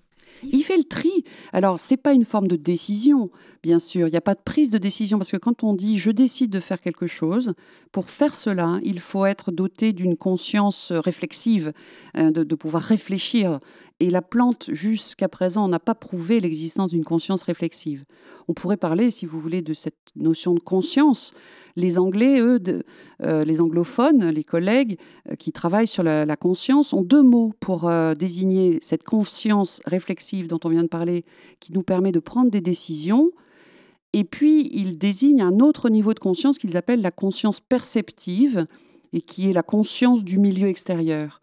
Il fait le tri. Alors, c'est pas une forme de décision, bien sûr. Il n'y a pas de prise de décision parce que quand on dit je décide de faire quelque chose, pour faire cela, il faut être doté d'une conscience réflexive, hein, de, pouvoir réfléchir. Et la plante, jusqu'à présent, n'a pas prouvé l'existence d'une conscience réflexive. On pourrait parler, si vous voulez, de cette notion de conscience. Les Anglais, eux, euh, les anglophones, les collègues euh, qui travaillent sur la, conscience, ont deux mots pour euh, désigner cette conscience réflexive dont on vient de parler, qui nous permet de prendre des décisions. Et puis, ils désignent un autre niveau de conscience qu'ils appellent la conscience perceptive, et qui est la conscience du milieu extérieur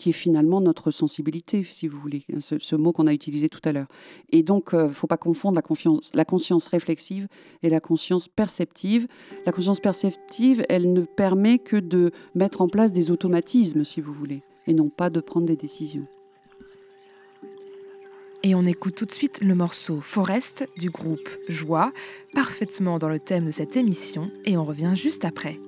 qui est finalement notre sensibilité, si vous voulez, hein, ce, mot qu'on a utilisé tout à l'heure. Et donc, il euh, ne faut pas confondre la, la conscience réflexive et la conscience perceptive. La conscience perceptive, elle ne permet que de mettre en place des automatismes, si vous voulez, et non pas de prendre des décisions. Et on écoute tout de suite le morceau Forest du groupe Joie, parfaitement dans le thème de cette émission, et on revient juste après.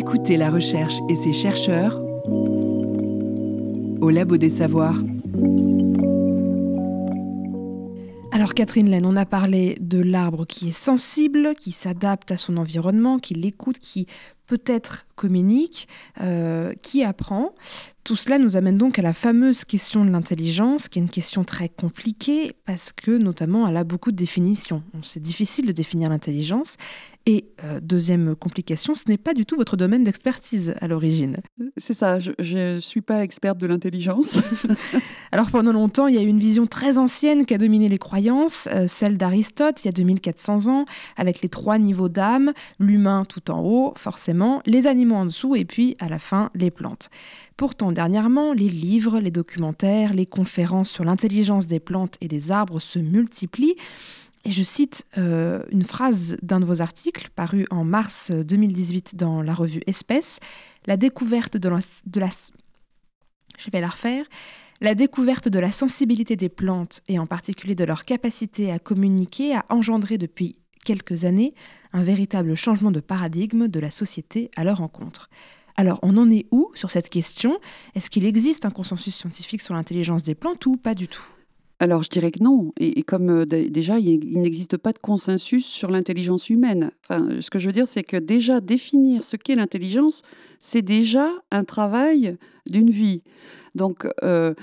Écoutez la recherche et ses chercheurs au Labo des Savoirs. Alors Catherine Laine, on a parlé de l'arbre qui est sensible, qui s'adapte à son environnement, qui l'écoute, qui peut-être communique, euh, qui apprend. Tout cela nous amène donc à la fameuse question de l'intelligence, qui est une question très compliquée parce que notamment elle a beaucoup de définitions. C'est difficile de définir l'intelligence. Et euh, deuxième complication, ce n'est pas du tout votre domaine d'expertise à l'origine. C'est ça, je ne suis pas experte de l'intelligence. Alors pendant longtemps, il y a eu une vision très ancienne qui a dominé les croyances, euh, celle d'Aristote il y a 2400 ans, avec les trois niveaux d'âme, l'humain tout en haut, forcément, les animaux en dessous et puis à la fin les plantes. Pourtant, dernièrement, les livres, les documentaires, les conférences sur l'intelligence des plantes et des arbres se multiplient. Et je cite euh, une phrase d'un de vos articles paru en mars 2018 dans la revue Espèce, la découverte de la. La découverte de la sensibilité des plantes et en particulier de leur capacité à communiquer a engendré depuis quelques années un véritable changement de paradigme de la société à leur encontre. Alors, on en est où sur cette question? Est-ce qu'il existe un consensus scientifique sur l'intelligence des plantes ou pas du tout? Alors je dirais que non. Et, comme euh, déjà, il, n'existe pas de consensus sur l'intelligence humaine. Enfin, ce que je veux dire, c'est que déjà définir ce qu'est l'intelligence, c'est déjà un travail d'une vie. Donc, euh,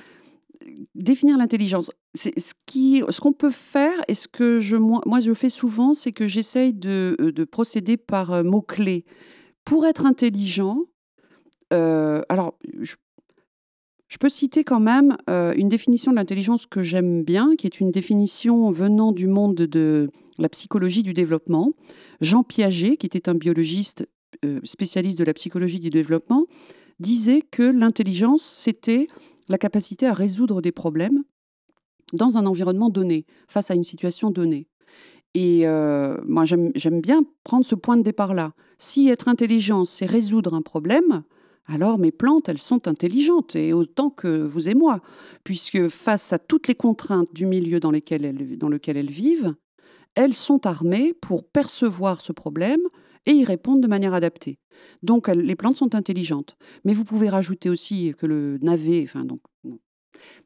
définir l'intelligence, c'est ce qu'on peut faire et ce que je, moi, je fais souvent, c'est que j'essaye de, euh, de, procéder par mots clés. Pour être intelligent, alors, je, peux citer quand même euh, une définition de l'intelligence que j'aime bien, qui est une définition venant du monde de la psychologie du développement. Jean Piaget, qui était un biologiste euh, spécialiste de la psychologie du développement, disait que l'intelligence, c'était la capacité à résoudre des problèmes dans un environnement donné, face à une situation donnée. Et euh, moi, j'aime bien prendre ce point de départ-là. Si être intelligent, c'est résoudre un problème, alors mes plantes, elles sont intelligentes, et autant que vous et moi, puisque face à toutes les contraintes du milieu dans, lequel elles vivent, elles sont armées pour percevoir ce problème et y répondre de manière adaptée. Donc les plantes sont intelligentes. Mais vous pouvez rajouter aussi que le navet, enfin donc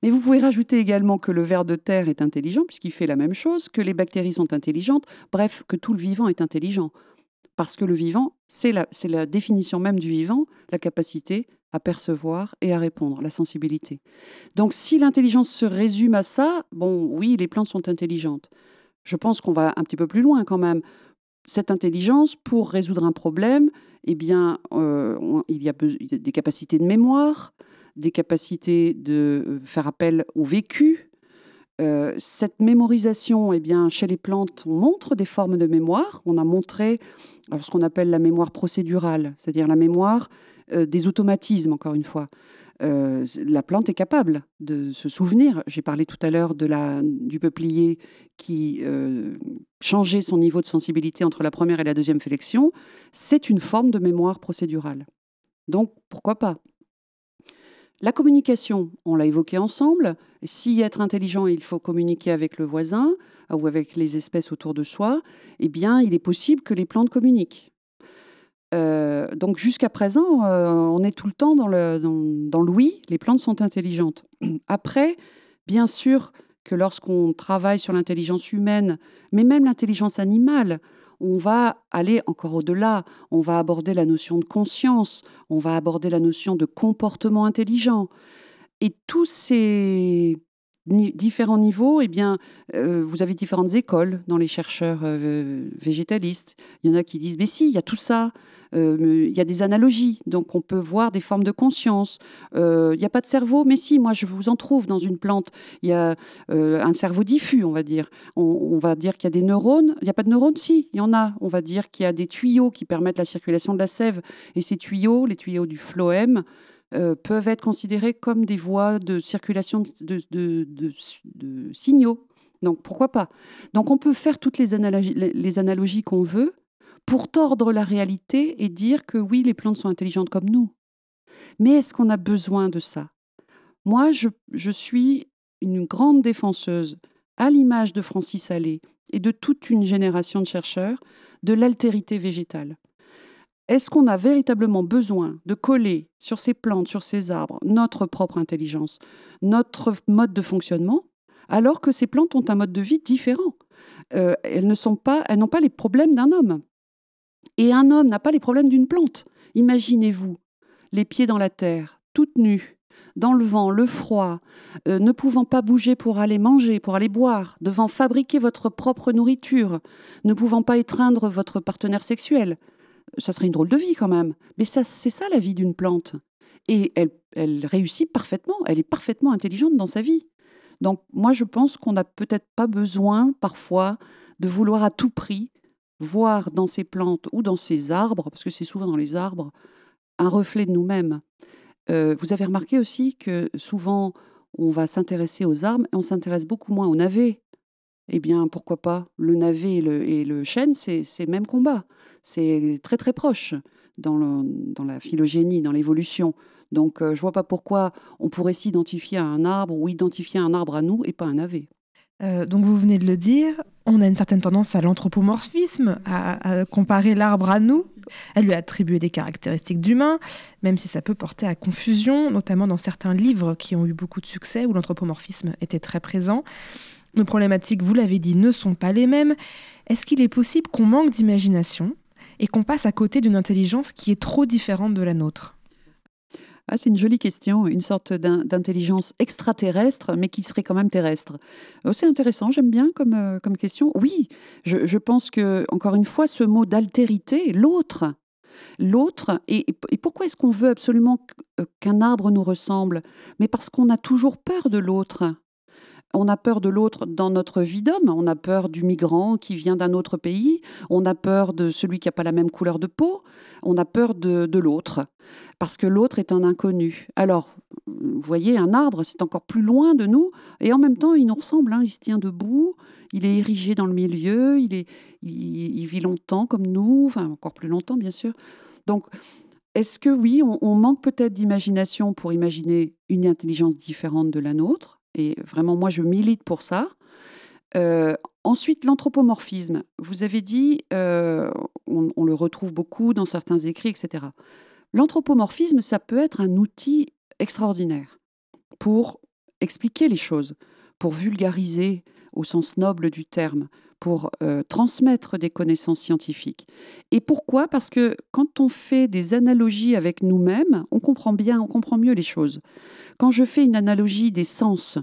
mais vous pouvez rajouter également que le ver de terre est intelligent, puisqu'il fait la même chose, que les bactéries sont intelligentes, bref, que tout le vivant est intelligent. Parce que le vivant, c'est la, la définition même du vivant, la capacité à percevoir et à répondre, la sensibilité. Donc si l'intelligence se résume à ça, bon, oui, les plantes sont intelligentes. Je pense qu'on va un petit peu plus loin quand même. Cette intelligence, pour résoudre un problème, eh bien, euh, il y a des capacités de mémoire, des capacités de euh, faire appel au vécu. Euh, cette mémorisation, eh bien, chez les plantes, on montre des formes de mémoire. On a montré ce qu'on appelle la mémoire procédurale, c'est-à-dire la mémoire euh, des automatismes, encore une fois. la plante est capable de se souvenir. J'ai parlé tout à l'heure du peuplier qui changeait son niveau de sensibilité entre la première et la deuxième flexion. C'est une forme de mémoire procédurale. Donc, pourquoi pas? La communication, on l'a évoqué ensemble. Si être intelligent, il faut communiquer avec le voisin euh, ou avec les espèces autour de soi, eh bien, il est possible que les plantes communiquent. Euh, donc jusqu'à présent, euh, on est tout le temps dans dans, l'ouïe, les plantes sont intelligentes. Après, bien sûr que lorsqu'on travaille sur l'intelligence humaine, mais même l'intelligence animale, on va aller encore au-delà, on va aborder la notion de conscience, on va aborder la notion de comportement intelligent. Et tous ces différents niveaux, eh bien, euh, vous avez différentes écoles dans les chercheurs euh, végétalistes. Il y en a qui disent, mais si, il y a tout ça. Euh, il y a des analogies, donc on peut voir des formes de conscience. il n'y a pas de cerveau, mais si, moi je vous en trouve dans une plante. Il y a un cerveau diffus, on va dire. On, va dire qu'il y a des neurones. Il n'y a pas de neurones, si, il y en a. On va dire qu'il y a des tuyaux qui permettent la circulation de la sève. Et ces tuyaux, les tuyaux du phloème, euh, peuvent être considérés comme des voies de circulation de, signaux. Donc pourquoi pas? Donc on peut faire toutes les analogies, les analogies qu'on veut pour tordre la réalité et dire que oui, les plantes sont intelligentes comme nous. Mais est-ce qu'on a besoin de ça? Moi, je, je, suis une grande défenseuse, à l'image de Francis Allais et de toute une génération de chercheurs, de l'altérité végétale. Est-ce qu'on a véritablement besoin de coller sur ces plantes, sur ces arbres, notre propre intelligence, notre mode de fonctionnement, alors que ces plantes ont un mode de vie différent? Euh, Elles n'ont pas les problèmes d'un homme. Et un homme n'a pas les problèmes d'une plante. Imaginez-vous, les pieds dans la terre, toutes nues, dans le vent, le froid, euh, ne pouvant pas bouger pour aller manger, pour aller boire, devant fabriquer votre propre nourriture, ne pouvant pas étreindre votre partenaire sexuel ça serait une drôle de vie quand même. Mais ça, c'est ça la vie d'une plante. Et elle, elle réussit parfaitement, elle est parfaitement intelligente dans sa vie. Donc moi, je pense qu'on n'a peut-être pas besoin parfois de vouloir à tout prix voir dans ces plantes ou dans ces arbres, parce que c'est souvent dans les arbres, un reflet de nous-mêmes. Euh, vous avez remarqué aussi que souvent, on va s'intéresser aux arbres et on s'intéresse beaucoup moins aux navets. Eh bien, pourquoi pas? Le navet et le, et le chêne, c'est le même combat c'est très très proche dans, la phylogénie, dans l'évolution. Donc euh, je ne vois pas pourquoi on pourrait s'identifier à un arbre ou identifier un arbre à nous et pas un navet. Euh, donc vous venez de le dire, on a une certaine tendance à l'anthropomorphisme, à, comparer l'arbre à nous, à lui attribuer des caractéristiques d'humain, même si ça peut porter à confusion, notamment dans certains livres qui ont eu beaucoup de succès où l'anthropomorphisme était très présent. Nos problématiques, vous l'avez dit, ne sont pas les mêmes. Est-ce qu'il est possible qu'on manque d'imagination? Et qu'on passe à côté d'une intelligence qui est trop différente de la nôtre ah, c'est une jolie question, une sorte d'intelligence extraterrestre, mais qui serait quand même terrestre. Oh, c'est intéressant, j'aime bien comme, euh, question. Oui, je, pense que, encore une fois, ce mot d'altérité, l'autre, l'autre, et, et, pourquoi est-ce qu'on veut absolument euh, qu'un arbre nous ressemble? Mais parce qu'on a toujours peur de l'autre. On a peur de l'autre dans notre vie d'homme, on a peur du migrant qui vient d'un autre pays, on a peur de celui qui n'a pas la même couleur de peau, on a peur de, l'autre, parce que l'autre est un inconnu. Alors, vous voyez, un arbre, c'est encore plus loin de nous, et en même temps, il nous ressemble, hein. il se tient debout, il est érigé dans le milieu, il, est, il, vit longtemps comme nous, enfin encore plus longtemps bien sûr. Donc, est-ce que oui, on, manque peut-être d'imagination pour imaginer une intelligence différente de la nôtre? Et vraiment, moi, je milite pour ça. Euh, ensuite, l'anthropomorphisme. Vous avez dit, euh, on, le retrouve beaucoup dans certains écrits, etc. L'anthropomorphisme, ça peut être un outil extraordinaire pour expliquer les choses, pour vulgariser au sens noble du terme, pour euh, transmettre des connaissances scientifiques. Et pourquoi? Parce que quand on fait des analogies avec nous-mêmes, on comprend bien, on comprend mieux les choses. Quand je fais une analogie des sens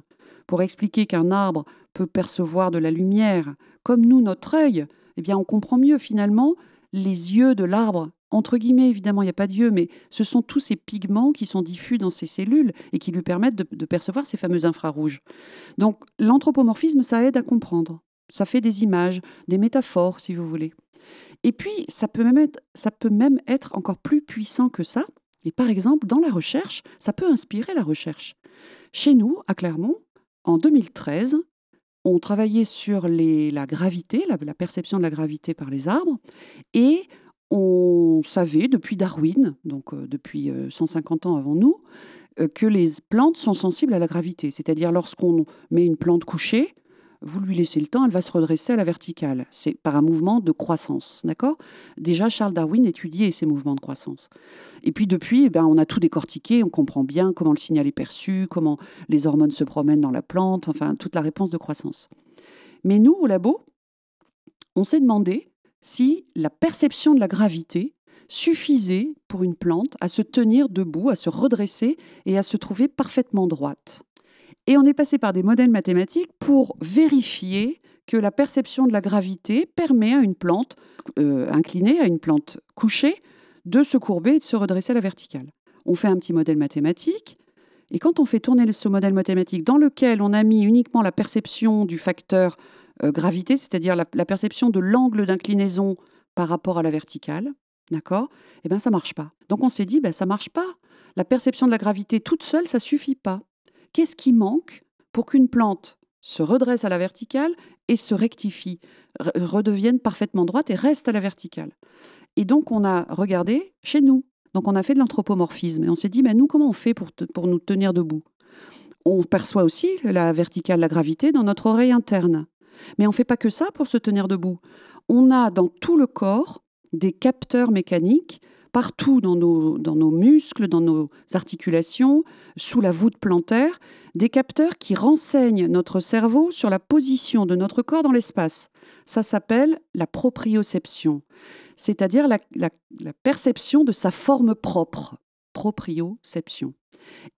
pour expliquer qu'un arbre peut percevoir de la lumière, comme nous, notre œil, eh bien, on comprend mieux finalement les yeux de l'arbre entre guillemets, évidemment, il n'y a pas d'yeux, mais ce sont tous ces pigments qui sont diffus dans ces cellules et qui lui permettent de, percevoir ces fameux infrarouges. Donc l'anthropomorphisme, ça aide à comprendre. Ça fait des images, des métaphores, si vous voulez. Et puis, ça peut même être, ça peut même être encore plus puissant que ça. Et par exemple, dans la recherche, ça peut inspirer la recherche. Chez nous, à Clermont, en 2013, on travaillait sur la gravité, la, la perception de la gravité par les arbres, et on savait depuis Darwin, donc euh, depuis 150 euh, ans avant nous, euh, que les plantes sont sensibles à la gravité. C'est-à-dire lorsqu'on met une plante couchée, vous lui laissez le temps, elle va se redresser à la verticale. C'est par un mouvement de croissance, d'accord? Déjà, Charles Darwin étudiait ces mouvements de croissance. Et puis depuis, eh ben, on a tout décortiqué, on comprend bien comment le signal est perçu, comment les hormones se promènent dans la plante, enfin toute la réponse de croissance. Mais nous, au labo, on s'est demandé si la perception de la gravité suffisait pour une plante à se tenir debout, à se redresser et à se trouver parfaitement droite. Et on est passé par des modèles mathématiques pour vérifier que la perception de la gravité permet à une plante euh, inclinée, à une plante couchée, de se courber et de se redresser à la verticale. On fait un petit modèle mathématique, et quand on fait tourner ce modèle mathématique dans lequel on a mis uniquement la perception du facteur euh, gravité, c'est-à-dire la, perception de l'angle d'inclinaison par rapport à la verticale, d'accord Eh bien, ça marche pas. Donc on s'est dit, ben, ça marche pas. La perception de la gravité toute seule, ça suffit pas. Qu'est-ce qui manque pour qu'une plante se redresse à la verticale et se rectifie, redevienne parfaitement droite et reste à la verticale Et donc on a regardé chez nous. Donc on a fait de l'anthropomorphisme et on s'est dit, mais nous, comment on fait pour, nous tenir debout? On perçoit aussi la verticale, la gravité dans notre oreille interne. Mais on ne fait pas que ça pour se tenir debout. On a dans tout le corps des capteurs mécaniques partout dans nos, dans nos muscles, dans nos articulations, sous la voûte plantaire, des capteurs qui renseignent notre cerveau sur la position de notre corps dans l'espace. Ça s'appelle la proprioception, c'est-à-dire la, perception de sa forme propre. Proprioception.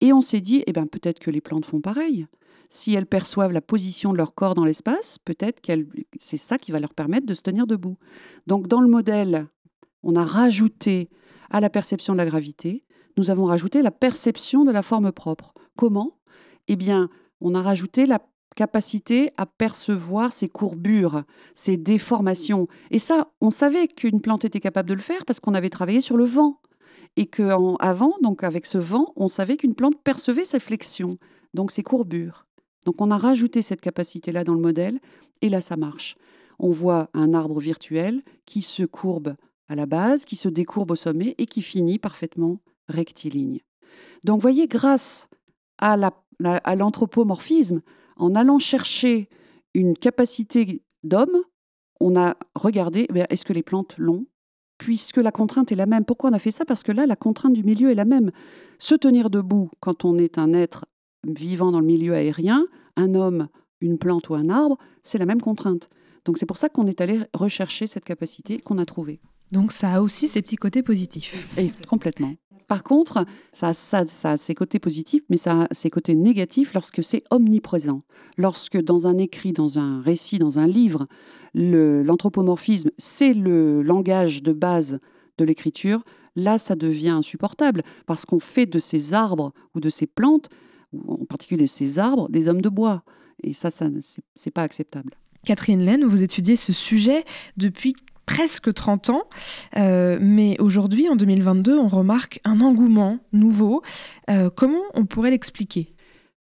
Et on s'est dit, eh ben, peut-être que les plantes font pareil si elles perçoivent la position de leur corps dans l'espace, peut-être que c'est ça qui va leur permettre de se tenir debout. Donc dans le modèle, on a rajouté à la perception de la gravité, nous avons rajouté la perception de la forme propre. Comment? Eh bien, on a rajouté la capacité à percevoir ses courbures, ses déformations. Et ça, on savait qu'une plante était capable de le faire parce qu'on avait travaillé sur le vent. Et qu'avant, donc avec ce vent, on savait qu'une plante percevait ses flexions, donc ses courbures. Donc on a rajouté cette capacité-là dans le modèle, et là ça marche. On voit un arbre virtuel qui se courbe à la base, qui se décourbe au sommet et qui finit parfaitement rectiligne. Donc voyez, grâce à l'anthropomorphisme, en allant chercher une capacité d'homme, on a regardé, eh est-ce que les plantes l'ont? Puisque la contrainte est la même. Pourquoi on a fait ça? Parce que là, la contrainte du milieu est la même. Se tenir debout quand on est un être vivant dans le milieu aérien, un homme, une plante ou un arbre, c'est la même contrainte. Donc c'est pour ça qu'on est allé rechercher cette capacité qu'on a trouvée. Donc ça a aussi ses petits côtés positifs. Et complètement. Par contre, ça, ça, ça, a ses côtés positifs, mais ça a ses côtés négatifs lorsque c'est omniprésent. Lorsque dans un écrit, dans un récit, dans un livre, l'anthropomorphisme, c'est le langage de base de l'écriture, là, ça devient insupportable, parce qu'on fait de ces arbres ou de ces plantes en particulier ces arbres, des hommes de bois. Et ça, ça c'est pas acceptable. Catherine Laine, vous étudiez ce sujet depuis presque 30 ans, euh, mais aujourd'hui, en 2022, on remarque un engouement nouveau. Euh, comment on pourrait l'expliquer?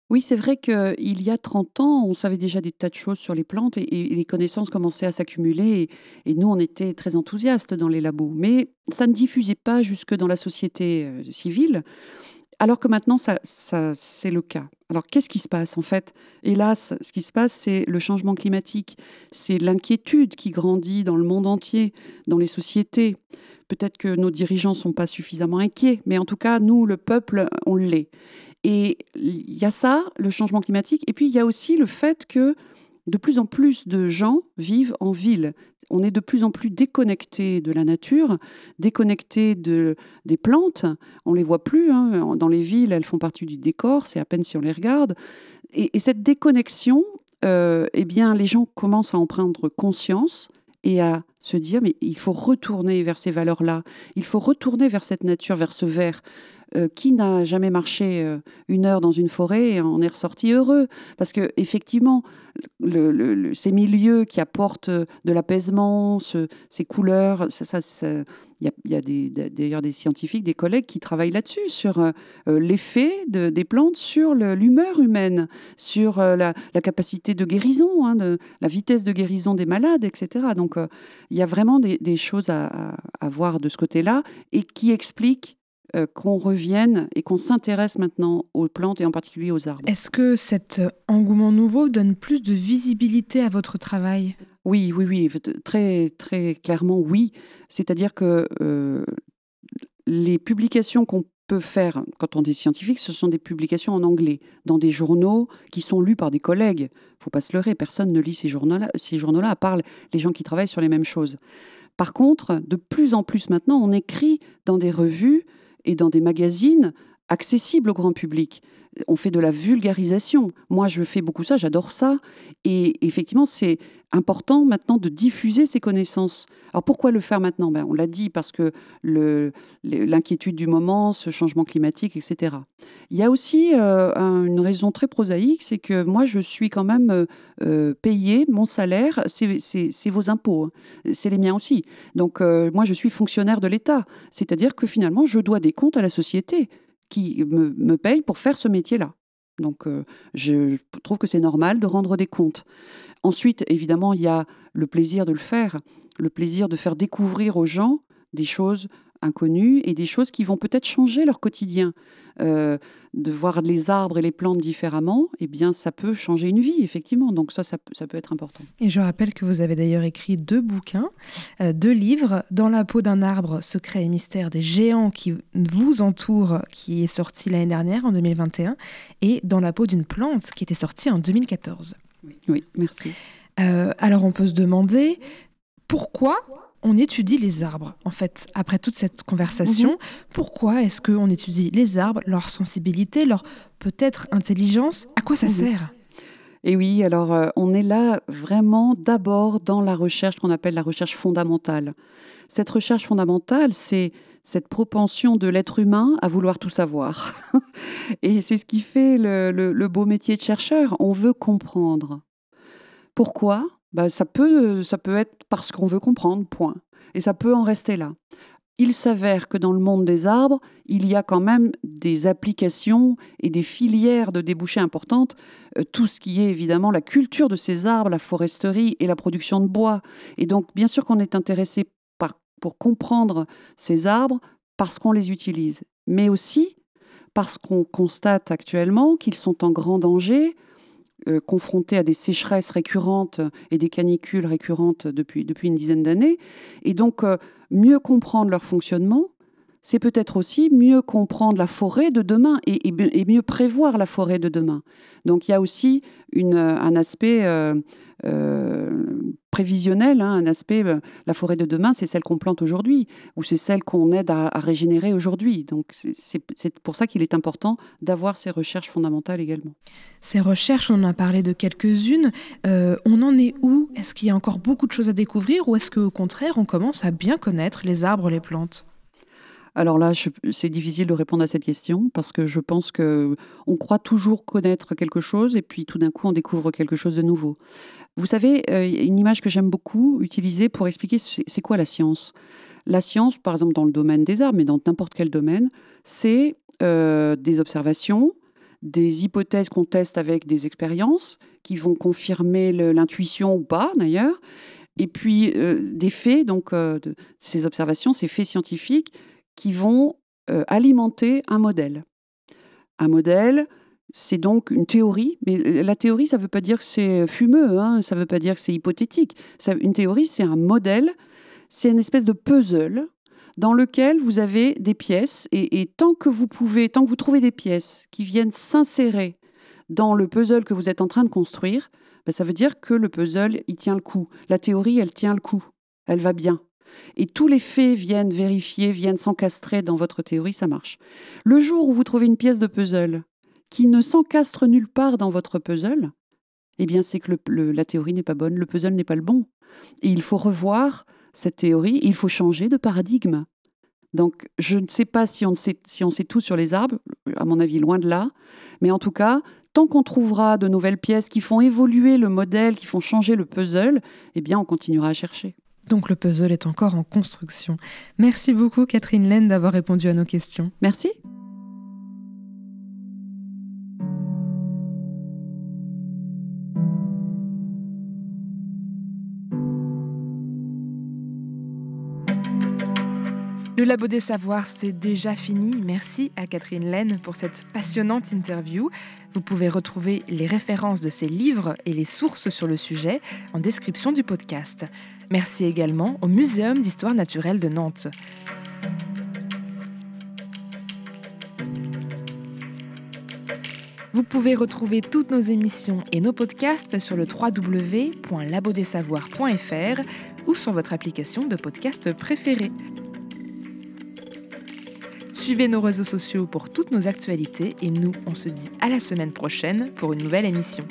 Oui, c'est vrai qu'il y a 30 ans, on savait déjà des tas de choses sur les plantes et, les connaissances commençaient à s'accumuler. Et, nous, on était très enthousiastes dans les labos. Mais ça ne diffusait pas jusque dans la société euh, civile. Alors que maintenant, ça, c'est le cas. Alors, qu'est-ce qui se passe En fait, hélas, ce qui se passe, c'est le changement climatique. C'est l'inquiétude qui grandit dans le monde entier, dans les sociétés. Peut-être que nos dirigeants ne sont pas suffisamment inquiets, mais en tout cas, nous, le peuple, on l'est. Et il y a ça, le changement climatique, et puis il y a aussi le fait que de plus en plus de gens vivent en ville. On est de plus en plus déconnecté de la nature, déconnecté de, des plantes. On les voit plus. Hein. Dans les villes, elles font partie du décor. C'est à peine si on les regarde. Et, cette déconnexion, euh, eh bien, les gens commencent à en prendre conscience et à se dire mais il faut retourner vers ces valeurs-là, il faut retourner vers cette nature, vers ce vert. Euh, qui n'a jamais marché euh, une heure dans une forêt et en est ressorti heureux? Parce que effectivement, ces milieux qui apportent euh, de l'apaisement, ces couleurs, il y a, d'ailleurs des, scientifiques, des collègues qui travaillent là-dessus, sur l'effet des plantes sur l'humeur humaine, sur la, capacité de guérison, hein, la vitesse de guérison des malades, etc. Donc il y a vraiment des, choses à voir de ce côté-là et qui expliquent euh, qu'on revienne et qu'on s'intéresse maintenant aux plantes et en particulier aux arbres. Est-ce que cet engouement nouveau donne plus de visibilité à votre travail? Oui, oui, oui, très, très clairement oui. C'est-à-dire que euh, les publications qu'on peut faire quand on est scientifique, ce sont des publications en anglais, dans des journaux qui sont lus par des collègues. faut pas se leurrer, personne ne lit ces journaux-là, ces journaux-là à part les gens qui travaillent sur les mêmes choses. Par contre, de plus en plus maintenant, on écrit dans des revues et dans des magazines accessibles au grand public. On fait de la vulgarisation. Moi, je fais beaucoup ça, j'adore ça. Et effectivement, c'est important maintenant de diffuser ces connaissances. Alors pourquoi le faire maintenant? Ben, On l'a dit parce que l'inquiétude du moment, ce changement climatique, etc. Il y a aussi euh, une raison très prosaïque, c'est que moi je suis quand même euh, euh, payé, mon salaire, c'est vos impôts, hein. c'est les miens aussi. Donc moi je suis fonctionnaire de l'État, c'est-à-dire que finalement je dois des comptes à la société qui me, me paye pour faire ce métier-là. Donc je trouve que c'est normal de rendre des comptes. Ensuite, évidemment, il y a le plaisir de le faire, le plaisir de faire découvrir aux gens des choses inconnues et des choses qui vont peut-être changer leur quotidien. Euh, de voir les arbres et les plantes différemment, eh bien, ça peut changer une vie, effectivement. Donc ça, ça, peut être important. Et je rappelle que vous avez d'ailleurs écrit deux bouquins, euh, deux livres, Dans la peau d'un arbre, secret et mystère des géants qui vous entourent, qui est sorti l'année dernière, en 2021, et Dans la peau d'une plante, qui était sorti en 2014. Oui, merci. Euh, alors on peut se demander pourquoi on étudie les arbres. En fait, après toute cette conversation, mhm. pourquoi est-ce qu'on étudie les arbres, leur sensibilité, leur peut-être intelligence? À quoi ça mhm. sert? Et oui, alors euh, on est là vraiment d'abord dans la recherche qu'on appelle la recherche fondamentale. Cette recherche fondamentale, c'est cette propension de l'être humain à vouloir tout savoir. Et c'est ce qui fait le, beau métier de chercheur. On veut comprendre. Pourquoi? Bah, ça, peut, ça peut être parce qu'on veut comprendre, point. Et ça peut en rester là. Il s'avère que dans le monde des arbres, il y a quand même des applications et des filières de débouchés importantes. Euh, tout ce qui est évidemment la culture de ces arbres, la foresterie et la production de bois. Et donc, bien sûr qu'on est intéressé pour comprendre ces arbres parce qu'on les utilise, mais aussi parce qu'on constate actuellement qu'ils sont en grand danger, euh, confrontés à des sécheresses récurrentes et des canicules récurrentes depuis, depuis une dizaine d'années. Et donc, euh, mieux comprendre leur fonctionnement, c'est peut-être aussi mieux comprendre la forêt de demain et, mieux prévoir la forêt de demain. Donc il y a aussi une, un aspect euh, euh, prévisionnel, hein, un aspect, euh, la forêt de demain, c'est celle qu'on plante aujourd'hui, ou c'est celle qu'on aide à, régénérer aujourd'hui. Donc c'est pour ça qu'il est important d'avoir ces recherches fondamentales également. Ces recherches, on en a parlé de quelques-unes. on en est où? Est-ce qu'il y a encore beaucoup de choses à découvrir, ou est-ce qu'au contraire, on commence à bien connaître les arbres, les plantes? Alors là, c'est difficile de répondre à cette question parce que je pense que on croit toujours connaître quelque chose et puis tout d'un coup on découvre quelque chose de nouveau. Vous savez, euh, une image que j'aime beaucoup utiliser pour expliquer c'est quoi la science? La science, par exemple dans le domaine des arts, mais dans n'importe quel domaine, c'est euh, des observations, des hypothèses qu'on teste avec des expériences qui vont confirmer l'intuition ou pas d'ailleurs, et puis euh, des faits, donc de, ces observations, ces faits scientifiques qui vont euh, alimenter un modèle. Un modèle, c'est donc une théorie, mais la théorie, ça ne veut pas dire que c'est fumeux, hein, ça ne veut pas dire que c'est hypothétique. une théorie, c'est un modèle, c'est une espèce de puzzle dans lequel vous avez des pièces, et, tant que vous pouvez, tant que vous trouvez des pièces qui viennent s'insérer dans le puzzle que vous êtes en train de construire, ben, ça veut dire que le puzzle, il tient le coup. La théorie, elle tient le coup. Elle va bien. Et tous les faits viennent vérifier, viennent s'encastrer dans votre théorie, ça marche. Le jour où vous trouvez une pièce de puzzle qui ne s'encastre nulle part dans votre puzzle, eh bien c'est que la théorie n'est pas bonne, le puzzle n'est pas le bon. Il faut revoir cette théorie, il faut changer de paradigme. Donc, je ne sais pas si on sait, si on sait tout sur les arbres, à mon avis, loin de là. Mais en tout cas, tant qu'on trouvera de nouvelles pièces qui font évoluer le modèle, qui font changer le puzzle, eh bien, on continuera à chercher. Donc le puzzle est encore en construction. Merci beaucoup Catherine Laine d'avoir répondu à nos questions. Merci. Le Labo des Savoirs, c'est déjà fini. Merci à Catherine Laine pour cette passionnante interview. Vous pouvez retrouver les références de ses livres et les sources sur le sujet en description du podcast. Merci également au Muséum d'histoire naturelle de Nantes. Vous pouvez retrouver toutes nos émissions et nos podcasts sur le www.labodesavoirs.fr ou sur votre application de podcast préférée. Suivez nos réseaux sociaux pour toutes nos actualités et nous, on se dit à la semaine prochaine pour une nouvelle émission.